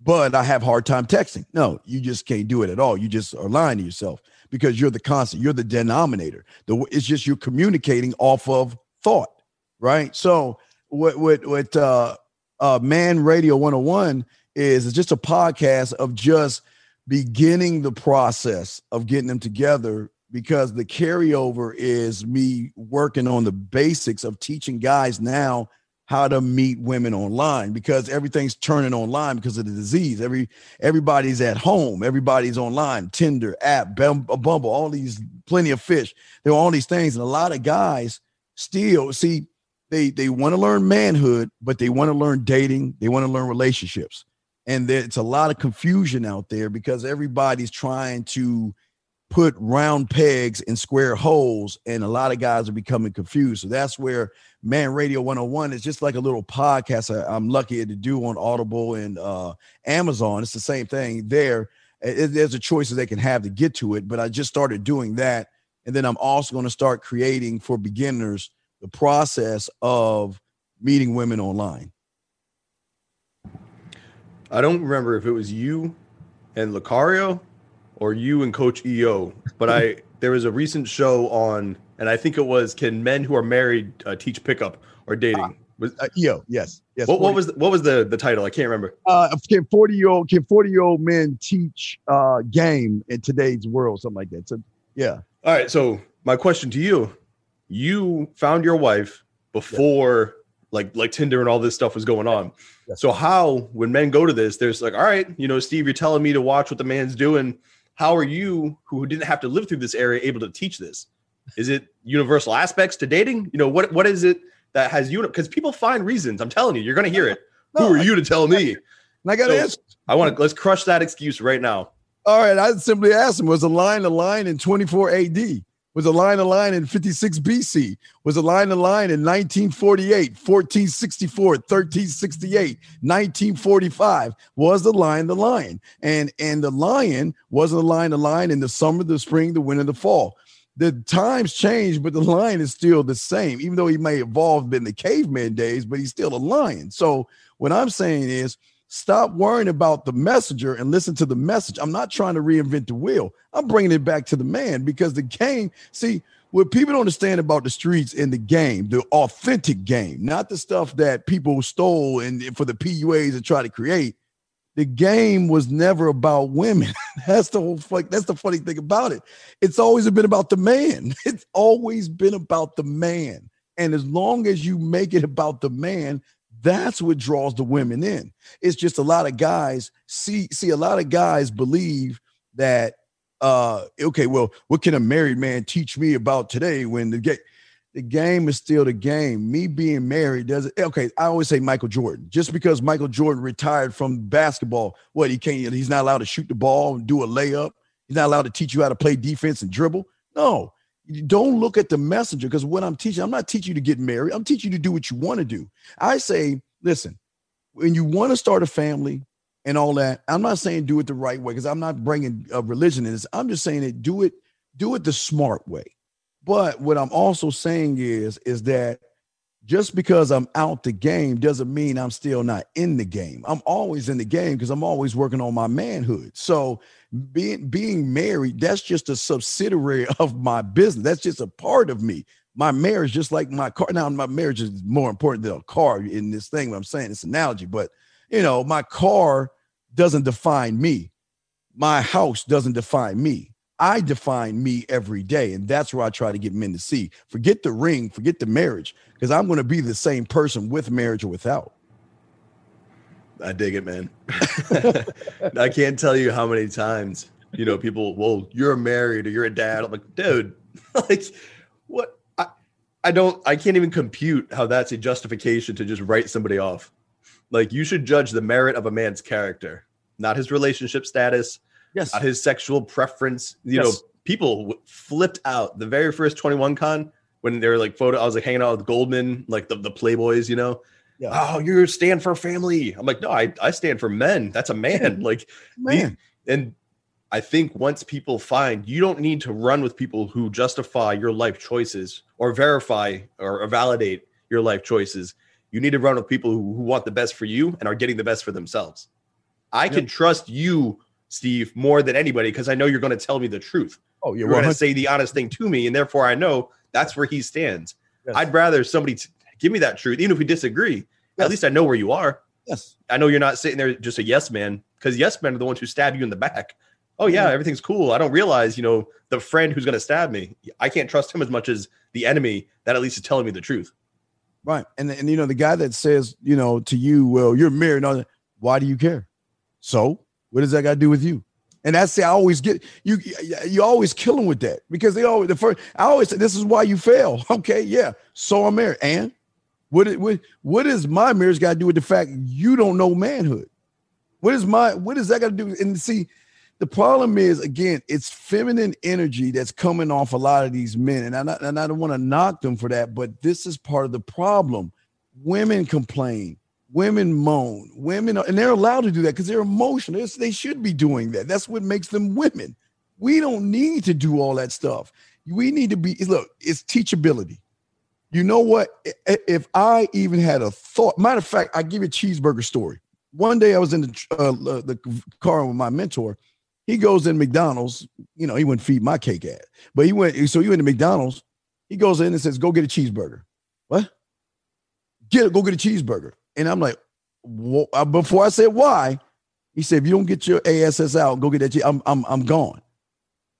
but I have hard time texting. No, you just can't do it at all. You just are lying to yourself because you're the constant, you're the denominator. The, it's just you're communicating off of thought, right? So what what what uh uh Man Radio 101 is is just a podcast of just beginning the process of getting them together because the carryover is me working on the basics of teaching guys now how to meet women online because everything's turning online because of the disease. Every everybody's at home, everybody's online, Tinder, app, Bumble, all these plenty of fish. There are all these things, and a lot of guys still see they they want to learn manhood, but they want to learn dating, they want to learn relationships, and there's a lot of confusion out there because everybody's trying to put round pegs in square holes and a lot of guys are becoming confused. So that's where man radio 101 is just like a little podcast I, am lucky to do on audible and uh, amazon. It's the same thing there. It, there's a choices they can have to get to it but i just started doing that and then i'm also going to start creating for beginners the process of meeting women online i don't remember if it was you and lucario or you and Coach EO, but I there was a recent show on, and I think it was "Can Men Who Are Married uh, Teach Pickup or Dating?" Ah, was uh, EO? Yes, yes. What, what, was what was the the title? I can't remember. Uh, can forty year old can forty year old men teach uh game in today's world? Something like that. So yeah. All right. So my question to you: You found your wife before like like Tinder and all this stuff was going on. So how when men go to this, there's like, all right, you know, Steve, you're telling me to watch what the man's doing. How are you who didn't have to live through this area able to teach this? Is it universal aspects to dating? You know what what is it that has you because people find reasons i'm telling you you're going to hear it. No, who are you to tell me? and i got to so, answer i want to let's crush that excuse right now. All right i simply asked him was a line a line in 24 ad was a line of line in 56 BC, was a line of line in 1948, 1464, 1368, 1945, was the lion the lion. And, and the lion wasn't a lion the lion in the summer, the spring, the winter, the fall. The times change, but the lion is still the same, even though he may evolve in the caveman days, but he's still a lion. So what I'm saying is Stop worrying about the messenger and listen to the message. I'm not trying to reinvent the wheel. I'm bringing it back to the man because the game, see, what people don't understand about the streets and the game, the authentic game, not the stuff that people stole and for the PUAs to try to create. The game was never about women. that's the whole that's the funny thing about it. It's always been about the man. It's always been about the man. And as long as you make it about the man, that's what draws the women in. It's just a lot of guys see see a lot of guys believe that uh okay, well, what can a married man teach me about today when the game the game is still the game. Me being married doesn't okay. I always say Michael Jordan. Just because Michael Jordan retired from basketball, what he can't, he's not allowed to shoot the ball and do a layup. He's not allowed to teach you how to play defense and dribble. No, don't look at the messenger because what I'm teaching, I'm not teaching you to get married. I'm teaching you to do what you want to do. I say, listen, when you want to start a family and all that, I'm not saying do it the right way because I'm not bringing a religion in this. I'm just saying that do it, do it the smart way. But what I'm also saying is, is that just because I'm out the game doesn't mean I'm still not in the game. I'm always in the game because I'm always working on my manhood. So being being married, that's just a subsidiary of my business. That's just a part of me. My marriage, just like my car. Now, my marriage is more important than a car in this thing. What I'm saying, this analogy, but you know, my car doesn't define me. My house doesn't define me. I define me every day. And that's where I try to get men to see. Forget the ring, forget the marriage, because I'm going to be the same person with marriage or without. I dig it, man. I can't tell you how many times, you know, people, well, you're married or you're a dad. I'm like, dude, like, what? I, I don't, I can't even compute how that's a justification to just write somebody off. Like, you should judge the merit of a man's character, not his relationship status, yes, not his sexual preference. You yes. know, people flipped out the very first 21 con when they were like photo. I was like hanging out with Goldman, like the, the Playboys, you know yeah. oh, you stand for family. I'm like, no, I, I stand for men. That's a man. Like, man. And I think once people find you don't need to run with people who justify your life choices or verify or, validate your life choices. You need to run with people who, who, want the best for you and are getting the best for themselves. I can trust you, Steve, more than anybody because I know you're going to tell me the truth. Oh, you're going to say the honest thing to me, and therefore I know that's where he stands. Yes. I'd rather somebody t- give me that truth, even if we disagree. Yes. At least I know where you are. Yes. I know you're not sitting there just a yes man, because yes men are the ones who stab you in the back. Oh yeah, mm-hmm. everything's cool. I don't realize, you know, the friend who's going to stab me. I can't trust him as much as the enemy that at least is telling me the truth. Right. And and you know, the guy that says, you know, to you, well, you're married, why do you care? So what does that got to do with you? And that's the I always get you. You always kill them with that because they always the first. I always say this is why you fail. Okay, yeah. So I'm married, and what what what is my marriage got to do with the fact you don't know manhood? What is my what does that got to do? And see, the problem is again, it's feminine energy that's coming off a lot of these men, and I and I don't want to knock them for that, but this is part of the problem. Women complain women moan. Women are, and they're allowed to do that because they're emotional. It's, they should be doing that. That's what makes them women. We don't need to do all that stuff. We need to be look it's teachability. You know what? If i even had a thought matter of fact i give you a cheeseburger story. One day i was in the, uh, the car with my mentor. He goes in mcdonald's you know he wouldn't feed my cake at but he went so he went to mcdonald's. He goes in and says go get a cheeseburger. What? Get it go get a cheeseburger and I'm like, well, uh, before I said why, he said, if you don't get your ASS out, go get that. Cheese. I'm, I'm, I'm gone.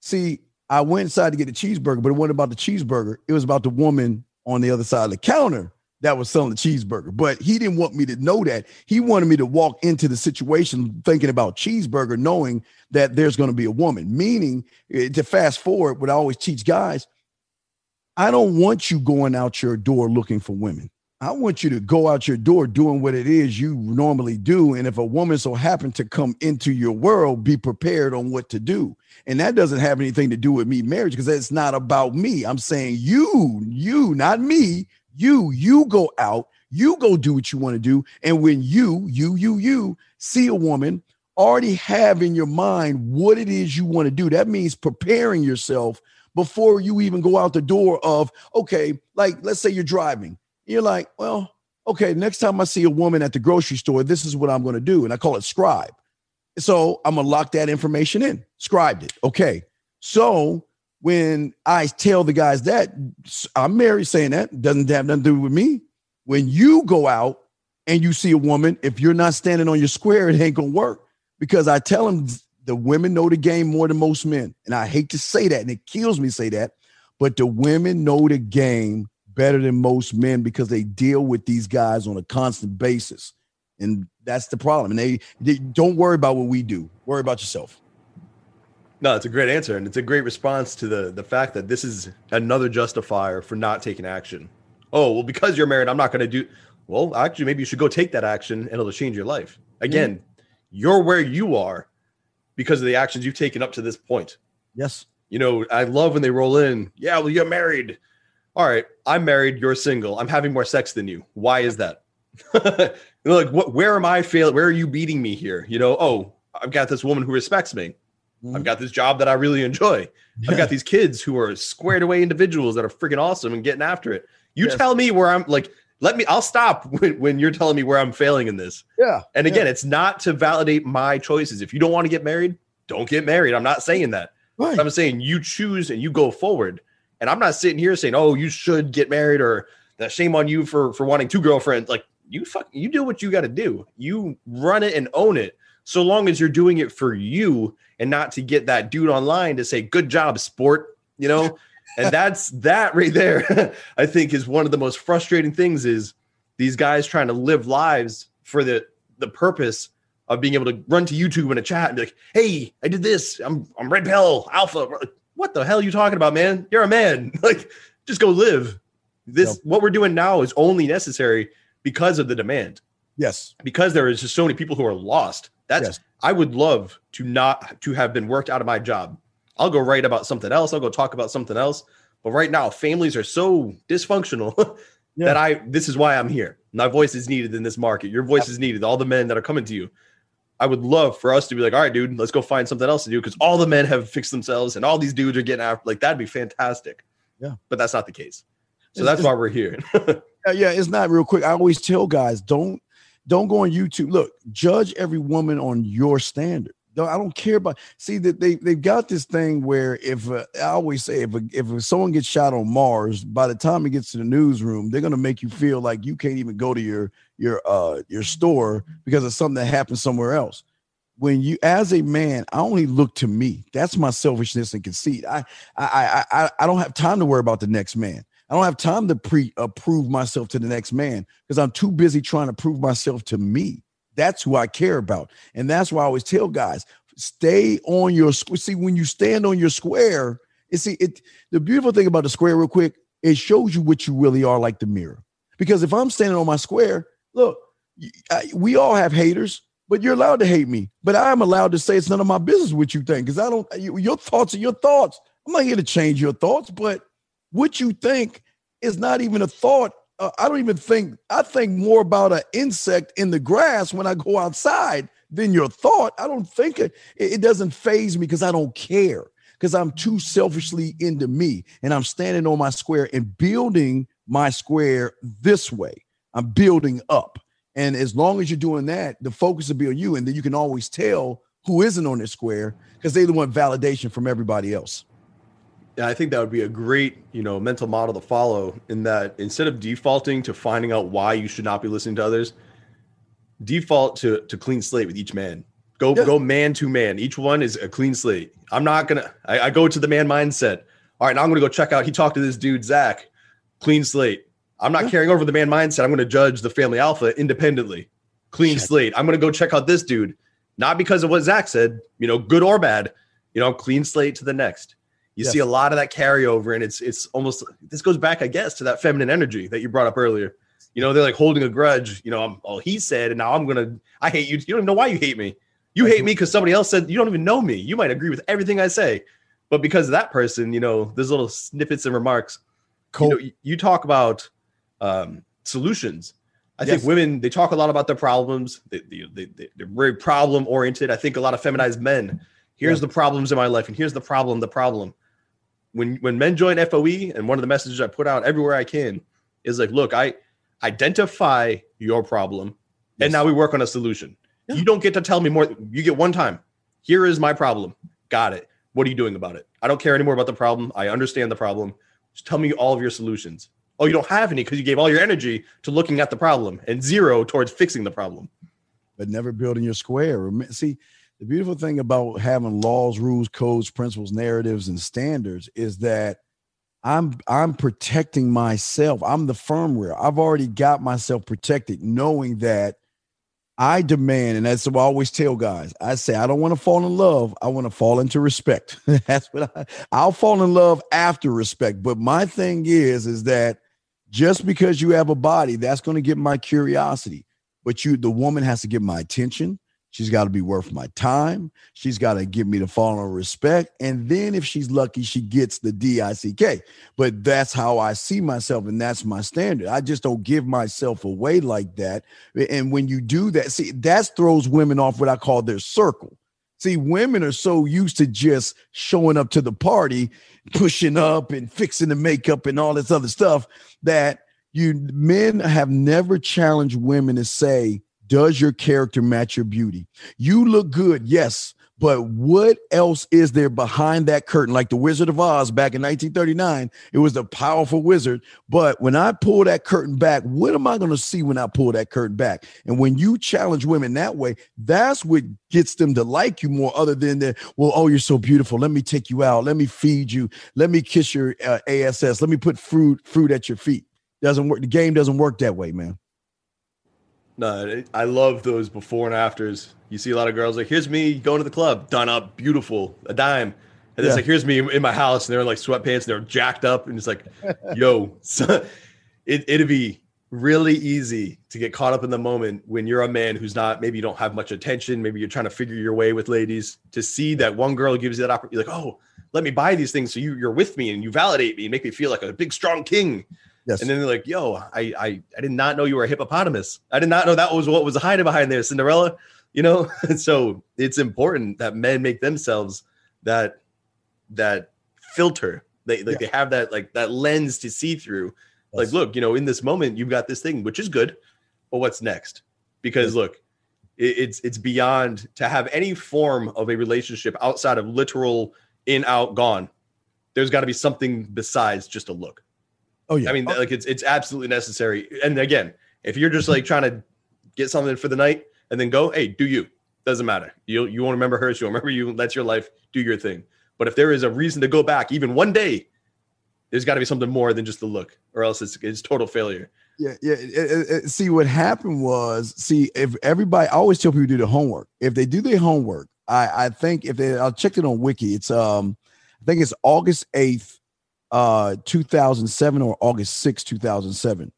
See, I went inside to get a cheeseburger, but it wasn't about the cheeseburger. It was about the woman on the other side of the counter that was selling the cheeseburger. But he didn't want me to know that. He wanted me to walk into the situation thinking about cheeseburger, knowing that there's going to be a woman. Meaning, eh, to fast forward, what I always teach guys, I don't want you going out your door looking for women. I want you to go out your door doing what it is you normally do. And if a woman so happened to come into your world, be prepared on what to do. And that doesn't have anything to do with me marriage because it's not about me. I'm saying you, you, not me, you, you go out, you go do what you want to do. And when you, you, you, you see a woman, already have in your mind what it is you want to do. That means preparing yourself before you even go out the door of, okay, like let's say you're driving you're like, well, okay, next time I see a woman at the grocery store, this is what I'm going to do. And I call it scribe. So I'm going to lock that information in, scribed it. Okay. So when I tell the guys that, I'm married saying that, doesn't have nothing to do with me. When you go out and you see a woman, if you're not standing on your square, it ain't going to work because I tell them the women know the game more than most men. And I hate to say that, and it kills me to say that, but the women know the game better than most men because they deal with these guys on a constant basis. And that's the problem. And they, they don't worry about what we do. Worry about yourself. No, it's a great answer, and it's a great response to the the fact that this is another justifier for not taking action. Oh, well, because you're married, I'm not going to do. Well, actually, maybe you should go take that action, and it'll change your life. Again, mm-hmm. you're where you are because of the actions you've taken up to this point. Yes. You know, I love when they roll in. Yeah, well, you're married all right, I'm married, you're single. I'm having more sex than you. Why is that? like, what? Where am I failing? Where are you beating me here? You know, oh, I've got this woman who respects me. Mm-hmm. I've got this job that I really enjoy. I've got these kids who are squared away individuals that are freaking awesome and getting after it. You yes. tell me where I'm like, let me, I'll stop when, when you're telling me where I'm failing in this. Yeah. And again, yeah. it's not to validate my choices. If you don't want to get married, don't get married. I'm not saying that. Right. I'm saying you choose and you go forward. And I'm not sitting here saying, "Oh, you should get married," or "That shame on you for for wanting two girlfriends." Like you fuck, you do what you got to do. You run it and own it. So long as you're doing it for you and not to get that dude online to say, "Good job, sport," you know. and that's that right there. I think is one of the most frustrating things is these guys trying to live lives for the the purpose of being able to run to YouTube and a chat and be like, "Hey, I did this. I'm I'm red pill alpha." What the hell are you talking about, man? You're a man. like, just go live. This yep. what we're doing now is only necessary because of the demand. Yes. Because there is just so many people who are lost. That's yes. I would love to not to have been worked out of my job. I'll go write about something else. I'll go talk about something else. But right now, families are so dysfunctional yeah. that I this is why I'm here. My voice is needed in this market. Your voice is needed. All the men that are coming to you. I would love for us to be like, all right, dude, let's go find something else to do because all the men have fixed themselves and all these dudes are getting after. Like that'd be fantastic. Yeah, but that's not the case. So it's, that's why we're here. yeah, it's not real quick. I always tell guys, don't don't go on YouTube. Look, judge every woman on your standard. I don't care about. See that they they've got this thing where if uh, I always say if a, if someone gets shot on Mars, by the time it gets to the newsroom, they're gonna make you feel like you can't even go to your your uh your store because of something that happened somewhere else. When you, as a man, I only look to me. That's my selfishness and conceit. I I I I don't have time to worry about the next man. I don't have time to pre approve myself to the next man because I'm too busy trying to prove myself to me. That's who I care about. And that's why I always tell guys, stay on your see when you stand on your square, you see it the beautiful thing about the square real quick, it shows you what you really are like the mirror. Because if I'm standing on my square, look, we all have haters, but you're allowed to hate me. But I'm allowed to say it's none of my business what you think because I don't. Your thoughts are your thoughts. I'm not here to change your thoughts, but what you think is not even a thought. Uh, I don't even think. I think more about an insect in the grass when I go outside than your thought. I don't think it. It doesn't phase me because I don't care because I'm too selfishly into me and I'm standing on my square and building my square this way. I'm building up. And as long as you're doing that, the focus will be on you. And then you can always tell who isn't on this square because they want validation from everybody else. Yeah, I think that would be a great, you know, mental model to follow in that instead of defaulting to finding out why you should not be listening to others, default to to clean slate with each man. Go yeah. go man to man. Each one is a clean slate. I'm not gonna I, I go to the man mindset. All right, now I'm gonna go check out. He talked to this dude, Zac. Clean slate. I'm not yeah. carrying over the man mindset. I'm going to judge the family alpha independently. Clean slate. I'm going to go check out this dude, not because of what Zac said, you know, good or bad. You know, clean slate to the next. You yes. see a lot of that carryover, and it's it's almost this goes back, I guess, to that feminine energy that you brought up earlier. You know, they're like holding a grudge. You know, I'm, oh, he said, and now I'm gonna. I hate you. You don't even know why you hate me. You hate me because somebody else said you don't even know me. You might agree with everything I say, but because of that person, you know, there's little snippets and remarks. Cool. You, know, you talk about um, solutions. I yes. think women they talk a lot about their problems. They, they, they, are very problem oriented. I think a lot of feminized men. Here's yeah. the problems in my life, and here's the problem. The problem. When when men join FOE, and one of the messages I put out everywhere I can is like, look, I identify your problem, yes. and now we work on a solution. Yeah. You don't get to tell me more. You get one time. Here is my problem. Got it. What are you doing about it? I don't care anymore about the problem. I understand the problem. Just tell me all of your solutions. Oh, you don't have any because you gave all your energy to looking at the problem and zero towards fixing the problem. But never building your square. See, the beautiful thing about having laws, rules, codes, principles, narratives, and standards is that I'm I'm protecting myself. I'm the firmware. I've already got myself protected, knowing that I demand, and that's what I always tell guys. I say I don't want to fall in love. I want to fall into respect. that's what I, I'll fall in love after respect. But my thing is, is that just because you have a body, that's going to get my curiosity. But you, the woman has to get my attention. She's got to be worth my time. She's got to give me the following respect. And then if she's lucky, she gets the D-I-C-K. But that's how I see myself, and that's my standard. I just don't give myself away like that. And when you do that, see, that throws women off what I call their circle. See, women are so used to just showing up to the party, pushing up and fixing the makeup and all this other stuff that you men have never challenged women to say, does your character match your beauty? You look good, yes, but what else is there behind that curtain? Like the Wizard of Oz back in 1939, it was a powerful wizard. But when I pull that curtain back, what am I going to see when I pull that curtain back? And when you challenge women that way, that's what gets them to like you more, other than the, well, oh, you're so beautiful. Let me take you out. Let me feed you. Let me kiss your uh, ass. Let me put fruit fruit at your feet. Doesn't work. The game doesn't work that way, man. No, I love those before and afters. You see a lot of girls like, here's me going to the club, done up, beautiful, a dime. And yeah. it's like, here's me in my house, and they're in like sweatpants, and they're jacked up, and it's like, yo, so it, it'd be really easy to get caught up in the moment when you're a man who's not, maybe you don't have much attention, maybe you're trying to figure your way with ladies, to see that one girl gives you that opportunity, like, oh, let me buy these things so you, you're with me and you validate me and make me feel like a big, strong king. Yes. And then they're like, yo, I, I I did not know you were a hippopotamus. I did not know that was what was hiding behind there, Cinderella. You know, so it's important that men make themselves that that filter. They like yeah. they have that like that lens to see through. Yes. Like, look, you know, in this moment, you've got this thing, which is good, but what's next? Because look, it, it's it's beyond to have any form of a relationship outside of literal in out gone. There's got to be something besides just a look. Oh yeah. I mean, like it's it's absolutely necessary. And again, if you're just like trying to get something for the night and then go, hey, do you? Doesn't matter. You you won't remember her. She'll remember you. That's your life. Do your thing. But if there is a reason to go back, even one day, there's got to be something more than just the look, or else it's it's total failure. Yeah, yeah. It, it, it, see, what happened was, see, if everybody, I always tell people to do the homework. If they do their homework, I, I think if they, I'll check it on Wiki. It's um, I think it's August eighth, uh, two thousand seven, or August sixth, two thousand seven.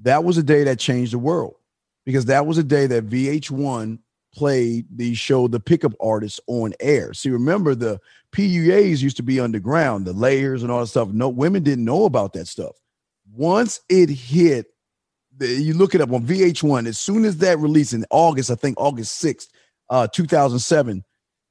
That was a day that changed the world because that was a day that VH1 played the show The Pickup Artists on air. See, remember the PUAs used to be underground, the layers and all that stuff. No women didn't know about that stuff. Once it hit, you look it up on VH1. As soon as that release in August, I think August 6th, uh, 2007,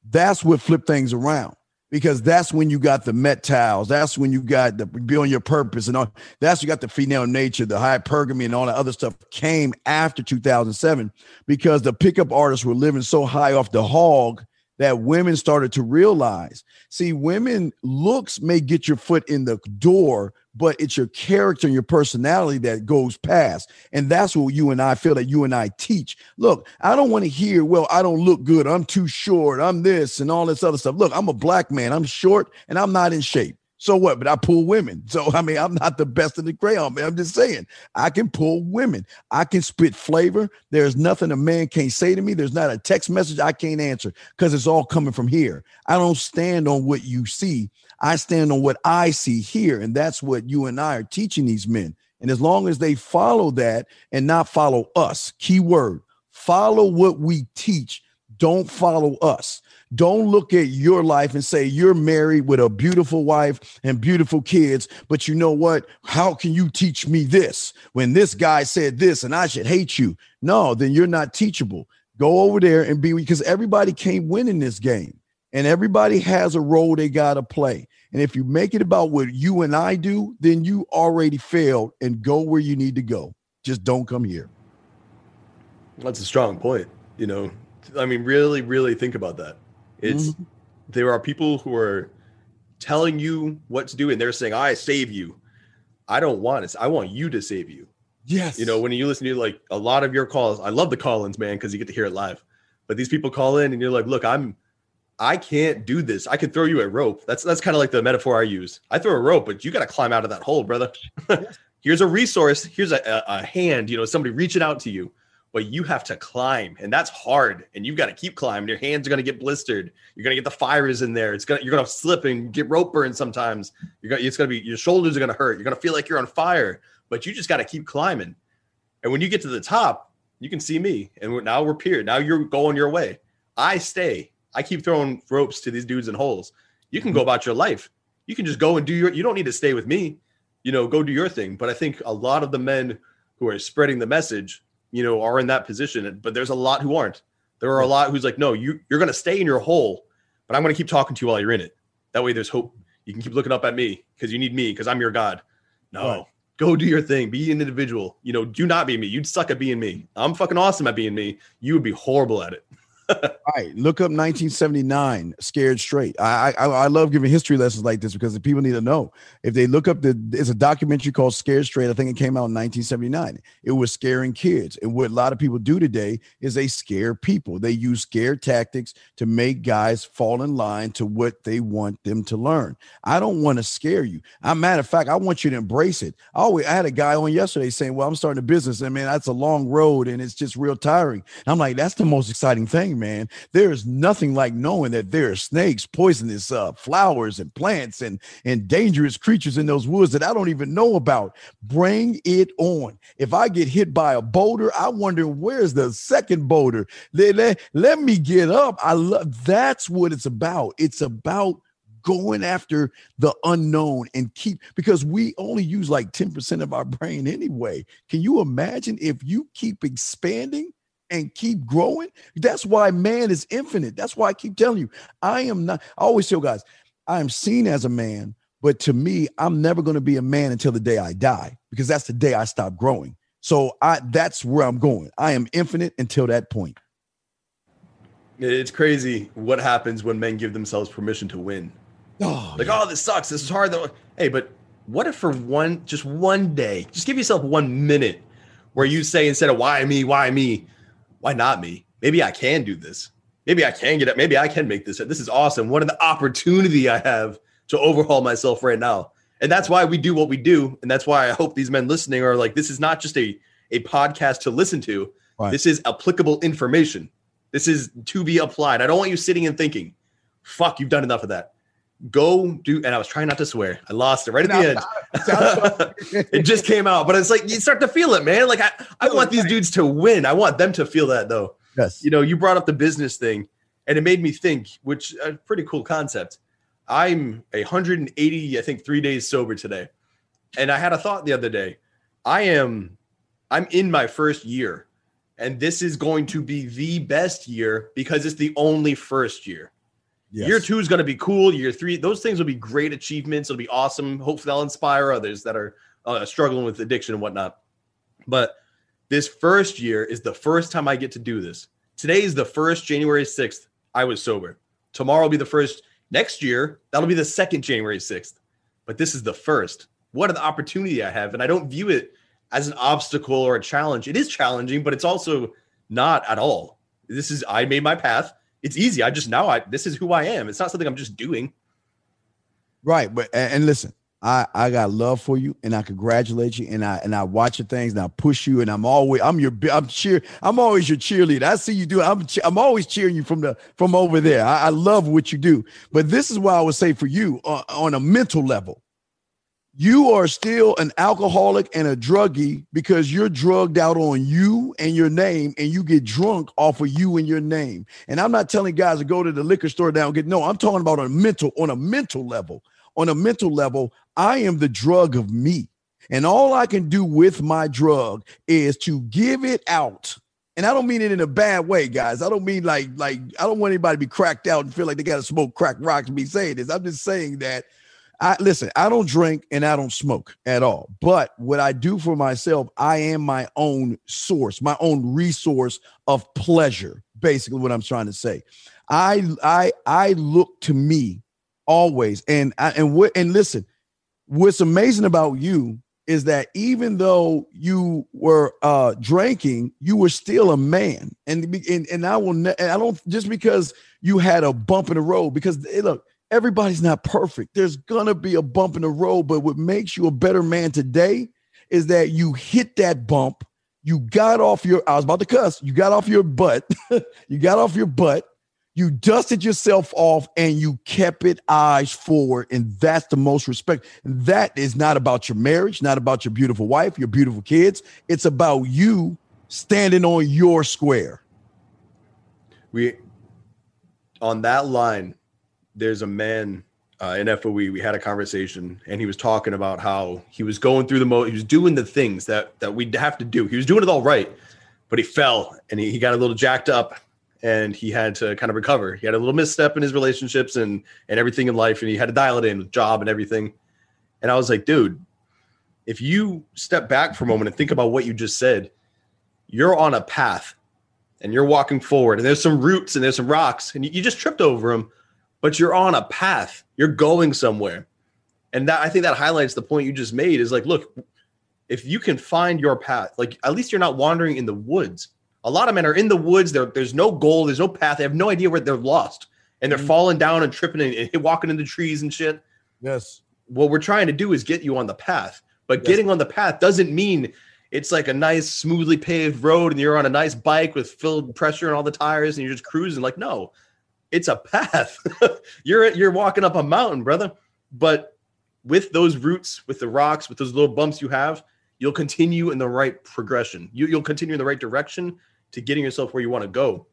that's what flipped things around because that's when you got the Met tiles. That's when you got the be on your purpose and all. That's you got the female nature, the hypergamy, and all that other stuff came after 2007 because the pickup artists were living so high off the hog that women started to realize. See, women looks may get your foot in the door, but it's your character and your personality that goes past. And that's what you and I feel that you and I teach. Look, I don't want to hear, well, I don't look good. I'm too short. I'm this and all this other stuff. Look, I'm a black man. I'm short and I'm not in shape. So what? But I pull women. So I mean, I'm not the best in the crayon, man. I'm just saying I can pull women. I can spit flavor. There's nothing a man can't say to me. There's not a text message I can't answer because it's all coming from here. I don't stand on what you see. I stand on what I see here. And that's what you and I are teaching these men. And as long as they follow that and not follow us, key word, follow what we teach, don't follow us. Don't look at your life and say you're married with a beautiful wife and beautiful kids, but you know what? How can you teach me this when this guy said this and I should hate you? No, then you're not teachable. Go over there and be because everybody can't win in this game and everybody has a role they got to play. And if you make it about what you and I do, then you already failed and go where you need to go. Just don't come here. That's a strong point. You know, I mean, really, really think about that. It's mm-hmm. there are people who are telling you what to do, and they're saying, "I save you." I don't want it. I want you to save you. Yes. You know, when you listen to like a lot of your calls, I love the call-ins, man, because you get to hear it live. But these people call in, and you're like, "Look, I'm." I can't do this. I could throw you a rope. That's that's kind of like the metaphor I use. I throw a rope, but you got to climb out of that hole, brother. Here's a resource. Here's a, a, a, hand. You know, somebody reaching out to you but you have to climb and that's hard and you've got to keep climbing. Your hands are going to get blistered. You're going to get the fires in there. It's going to you're going to slip and get rope burn sometimes. You're going it's going to be your shoulders are going to hurt. You're going to feel like you're on fire but you just got to keep climbing. And when you get to the top you can see me and we're, now we're peered now you're going your way. I stay. I keep throwing ropes to these dudes in holes. You can go mm-hmm. about your life. You can just go and do your you don't need to stay with me. You know go do your thing. But i think a lot of the men who are spreading the message you know, are in that position. But there's a lot who aren't. There are a lot who's like, no, you you're gonna stay in your hole, but I'm gonna keep talking to you while you're in it. That way there's hope. You can keep looking up at me because you need me because I'm your God. No, right. go do your thing. Be an individual. You know, do not be me. You'd suck at being me. I'm fucking awesome at being me. You would be horrible at it. All right, look up 1979, Scared Straight. I, I I love giving history lessons like this because the people need to know. If they look up the, it's a documentary called Scared Straight. I think it came out in 1979. It was scaring kids, and what a lot of people do today is they scare people. They use scare tactics to make guys fall in line to what they want them to learn. I don't want to scare you. a matter of fact, I want you to embrace it. I always I had a guy on yesterday saying, "Well, I'm starting a business, and man, that's a long road, and it's just real tiring." And I'm like, "That's the most exciting thing." Man. There is nothing like knowing that there are snakes, poisonous uh, flowers, and plants, and and dangerous creatures in those woods that I don't even know about. Bring it on. If I get hit by a boulder, I wonder where's the second boulder. Let, let, let me get up. I love. That's what it's about. It's about going after the unknown and keep because we only use like 10% of our brain anyway. Can you imagine if you keep expanding and keep growing. That's why man is infinite. That's why I keep telling you, I am not, I always tell guys, I am seen as a man, but to me, I'm never going to be a man until the day I die because that's the day I stop growing. So I that's where I'm going. I am infinite until that point. It's crazy what happens when men give themselves permission to win. Oh, like, yeah. oh, this sucks. This is hard. Though. Hey, but what if for one, just one day, just give yourself one minute where you say instead of why me, why me, why not me? Maybe I can do this. Maybe I can get it. Maybe I can make this. This is awesome. What an opportunity I have to overhaul myself right now. And that's why we do what we do. And that's why I hope these men listening are like, this is not just a, a podcast to listen to. Right. This is applicable information. This is to be applied. I don't want you sitting and thinking, fuck, you've done enough of that. Go do. And I was trying not to swear. I lost it right at the end. it just came out, but it's like you start to feel it, man. Like I, I want these dudes to win. I want them to feel that though. Yes. You know, you brought up the business thing, and it made me think, which a pretty cool concept. I'm 180, I think, three days sober today, and I had a thought the other day. I am, I'm in my first year, and this is going to be the best year because it's the only first year. Yes. Year two is going to be cool. Year three, those things will be great achievements. It'll be awesome. Hopefully, they'll inspire others that are uh, struggling with addiction and whatnot. But this first year is the first time I get to do this. Today is the first January 6th. I was sober. Tomorrow will be the first. Next year, that'll be the second January 6th. But this is the first. What an opportunity I have. And I don't view it as an obstacle or a challenge. It is challenging, but it's also not at all. This is, I made my path it's easy. I just now I this is who I am. It's not something I'm just doing. Right, but and, listen, I I got love for you, and I congratulate you, and I and I watch your things, and I push you, and I'm always I'm your I'm cheer I'm always your cheerleader. I see you do. I'm I'm always cheering you from the from over there. I, I love what you do, but this is why I would say for you uh, on a mental level, you are still an alcoholic and a druggie because you're drugged out on you and your name and you get drunk off of you and your name. And I'm not telling guys to go to the liquor store down get no, I'm talking about on a mental on a mental level. On a mental level, I am the drug of me. And all I can do with my drug is to give it out. And I don't mean it in a bad way, guys. I don't mean like like I don't want anybody to be cracked out and feel like they got to smoke crack rocks be saying this. I'm just saying that I listen, I don't drink and I don't smoke at all. But what I do for myself, I am my own source, my own resource of pleasure. Basically, what I'm trying to say. I I I look to me always, and I, and what and listen, what's amazing about you is that even though you were uh drinking, you were still a man. And and, and I will ne- I don't just because you had a bump in the road because look everybody's not perfect. There's gonna be a bump in the road, but what makes you a better man today is that you hit that bump. You got off your, I was about to cuss, you got off your butt. you got off your butt. You dusted yourself off and you kept it eyes forward. And that's the most respect. And that is not about your marriage, not about your beautiful wife, your beautiful kids. It's about you standing on your square. We, on that line, there's a man uh, in FOE. We had a conversation, and he was talking about how he was going through the mo. He was doing the things that that we'd have to do. He was doing it all right, but he fell and he, he got a little jacked up, and he had to kind of recover. He had a little misstep in his relationships and and everything in life, and he had to dial it in with job and everything. And I was like, dude, if you step back for a moment and think about what you just said, you're on a path and you're walking forward, and there's some roots and there's some rocks, and you just tripped over them but you're on a path. You're going somewhere. And that I think that highlights the point you just made is like, look, if you can find your path, like at least you're not wandering in the woods. A lot of men are in the woods. there's no goal. There's no path. They have no idea where they're lost, and they're mm-hmm. falling down and tripping and, and, walking into trees and shit. Yes. What we're trying to do is get you on the path, but yes. getting on the path doesn't mean it's like a nice, smoothly paved road, and you're on a nice bike with filled pressure and all the tires, and you're just cruising. Like, no, it's a path. you're you're walking up a mountain, brother. But with those roots, with the rocks, with those little bumps you have, you'll continue in the right progression. You, you'll continue in the right direction to getting yourself where you want to go,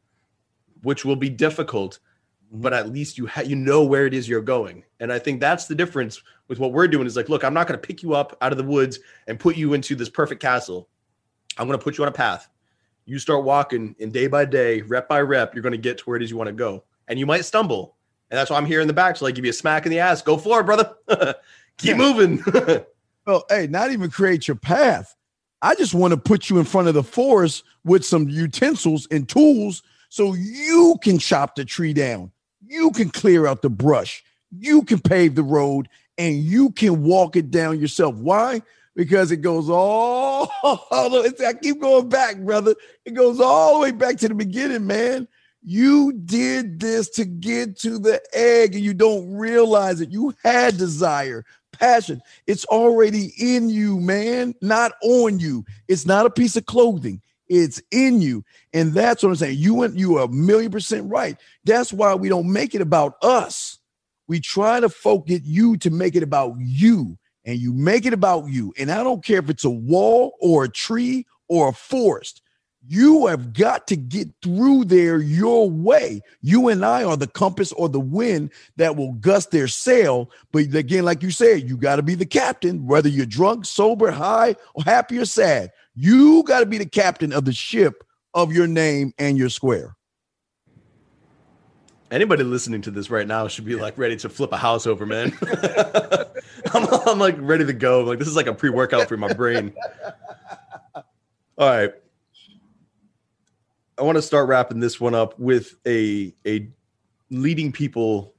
which will be difficult, mm-hmm. but at least you ha- you know where it is you're going. And I think that's the difference with what we're doing. Is like, look, I'm not going to pick you up out of the woods and put you into this perfect castle. I'm going to put you on a path. You start walking, and day by day, rep by rep, you're going to get to where it is you want to go and you might stumble. And that's why I'm here in the back to like give you a smack in the ass. Go for it, brother. Keep moving. well, hey, not even create your path. I just want to put you in front of the forest with some utensils and tools so you can chop the tree down. You can clear out the brush. You can pave the road and you can walk it down yourself. Why? Because it goes all, I keep going back, brother. It goes all the way back to the beginning, man You did this to get to the egg and you don't realize it. You had desire, passion. It's already in you, man, not on you. It's not a piece of clothing. It's in you. And that's what I'm saying. You went, you are a million percent right. That's why we don't make it about us. We try to focus you to make it about you. And you make it about you. And I don't care if it's a wall or a tree or a forest. You have got to get through there your way. You and I are the compass or the wind that will gust their sail. But again, like you said, you got to be the captain, whether you're drunk, sober, high, or happy or sad. You got to be the captain of the ship of your name and your square. Anybody listening to this right now should be like ready to flip a house over, man. I'm, I'm like ready to go. Like this is like a pre-workout for my brain. All right. I want to start wrapping this one up with a a leading people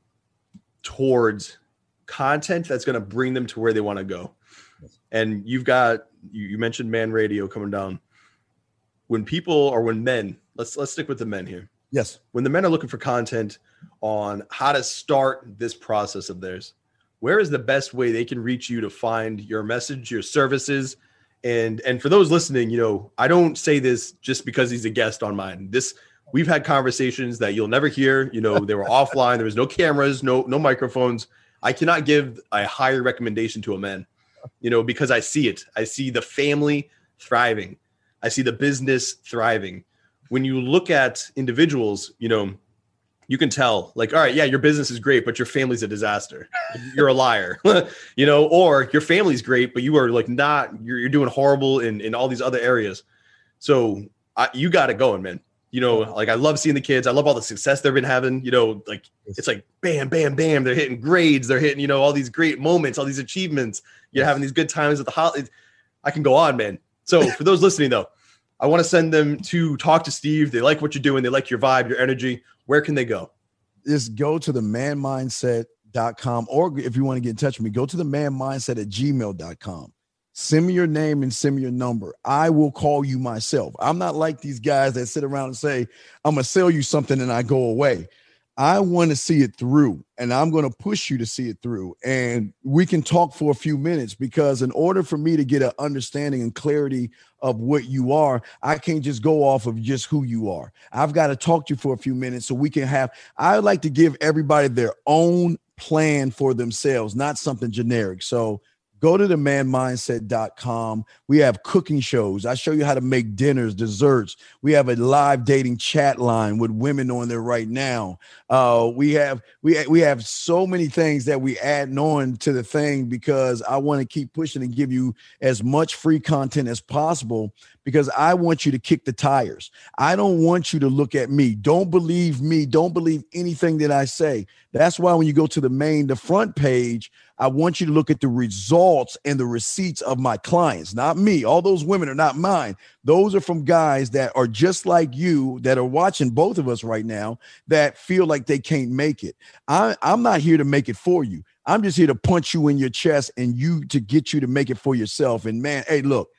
towards content that's going to bring them to where they want to go. And you've got you, you mentioned man radio coming down. When people or when men, let's let's stick with the men here. Yes. When the men are looking for content on how to start this process of theirs, where is the best way they can reach you to find your message, your services, and and for those listening you know i don't say this just because he's a guest on mine. This we've had conversations that you'll never hear. You know they were offline. There was no cameras no no microphones. I cannot give a higher recommendation to a man you know because i see it. I see the family thriving. I see the business thriving. When you look at individuals you know you can tell like all right yeah your business is great but your family's a disaster. You're a liar you know or your family's great but you are like not you're, you're doing horrible in in all these other areas. So I, you got it going man. You know like i love seeing the kids. I love all the success they've been having you know like it's like bam bam bam they're hitting grades they're hitting you know all these great moments all these achievements. You're having these good times at the holidays i can go on man. So for those listening though I want to send them to talk to Steve. They like what you're doing. They like your vibe, your energy. Where can they go? Just go to the manmindset.com or if you want to get in touch with me, go to the manmindset at gmail.com. Send me your name and send me your number. I will call you myself. I'm not like these guys that sit around and say, I'm going to sell you something and I go away. I want to see it through and I'm going to push you to see it through. And we can talk for a few minutes because, in order for me to get an understanding and clarity of what you are, I can't just go off of just who you are. I've got to talk to you for a few minutes so we can have, I like to give everybody their own plan for themselves, not something generic. So, go to the manmindset.com. We have cooking shows. I show you how to make dinners, desserts. We have a live dating chat line with women on there right now. Uh, we have we we have so many things that we add on to the thing because I want to keep pushing and give you as much free content as possible because I want you to kick the tires. I don't want you to look at me. Don't believe me. Don't believe anything that I say. That's why when you go to the main, the front page, I want you to look at the results and the receipts of my clients, not me. All those women are not mine. Those are from guys that are just like you that are watching both of us right now that feel like they can't make it. I, I'm not here to make it for you. I'm just here to punch you in your chest and you to get you to make it for yourself. And man, hey, look,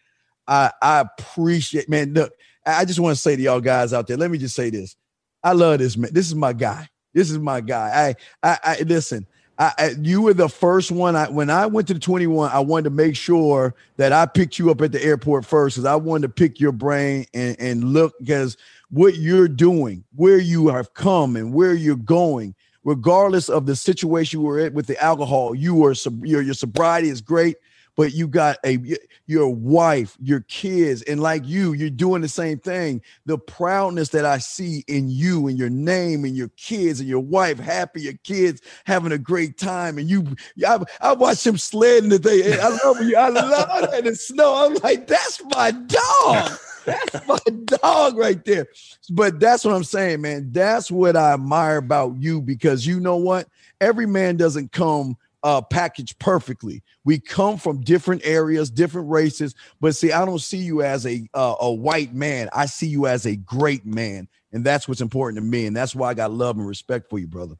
I, I appreciate, man. Look, I just want to say to y'all guys out there, let me just say this. I love this man. This is my guy. This is my guy. I, I, I listen. I, you were the first one. I when I went to the 21, I wanted to make sure that I picked you up at the airport first because I wanted to pick your brain and, and look because what you're doing, where you have come, and where you're going, regardless of the situation we're in with the alcohol, you are your your sobriety is great but you got a your wife, your kids, and like you, you're doing the same thing. The proudness that I see in you and your name and your kids and your wife happy, your kids having a great time, and you, I, I watched him sledding today. I love you. I love that in the snow. I'm like, that's my dog. That's my dog right there. But that's what I'm saying, man. That's what I admire about you because you know what? Every man doesn't come uh, packaged perfectly. We come from different areas, different races, but see, I don't see you as a uh, a white man. I see you as a great man, and that's what's important to me, and that's why I got love and respect for you, brother.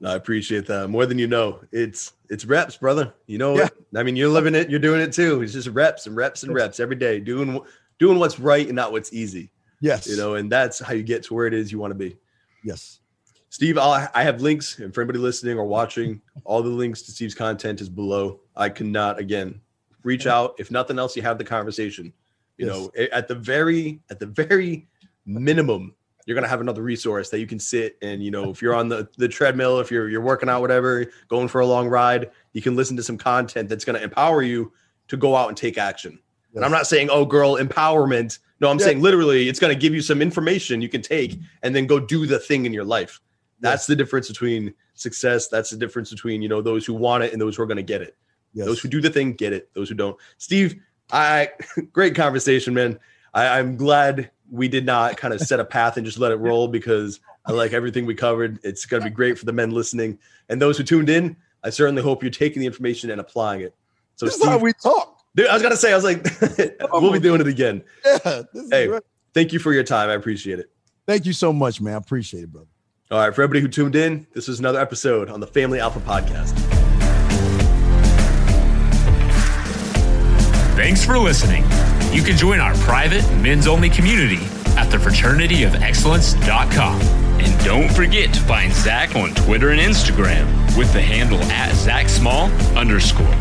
No, I appreciate that more than you know. It's it's reps, brother. You know, yeah. I mean, you're living it, you're doing it too. It's just reps and reps and reps every day, doing doing what's right and not what's easy. Yes, you know, and that's how you get to where it is you want to be. Yes. Steve, I'll, I have links, and for anybody listening or watching, all the links to Steve's content is below. I cannot again reach out. If nothing else, you have the conversation. You Yes. know, at the very at the very minimum, you're gonna have another resource that you can sit and you know, if you're on the the treadmill, if you're you're working out, whatever, going for a long ride, you can listen to some content that's gonna empower you to go out and take action. And I'm not saying, oh, girl, empowerment. No, I'm Yeah. saying literally, it's going to give you some information you can take and then go do the thing in your life. That's the difference between success. That's the difference between you know those who want it and those who are going to get it. Yes. Those who do the thing get it. Those who don't. Steve, I great conversation, man. I, I'm glad we did not kind of set a path and just let it roll because I like everything we covered. It's going to be great for the men listening and those who tuned in. I certainly hope you're taking the information and applying it. So, this is how we talk. dude, I was gonna say, I was like, we'll be doing it again. Yeah. This is Hey. great. Thank you for your time. I appreciate it. Thank you so much, man. I appreciate it, brother. All right, for everybody who tuned in, this is another episode on the Family Alpha Podcast. Thanks for listening. You can join our private men's only community at thefraternityofexcellence.com. And don't forget to find Zac on Twitter and Instagram with the handle at Zac Small underscore.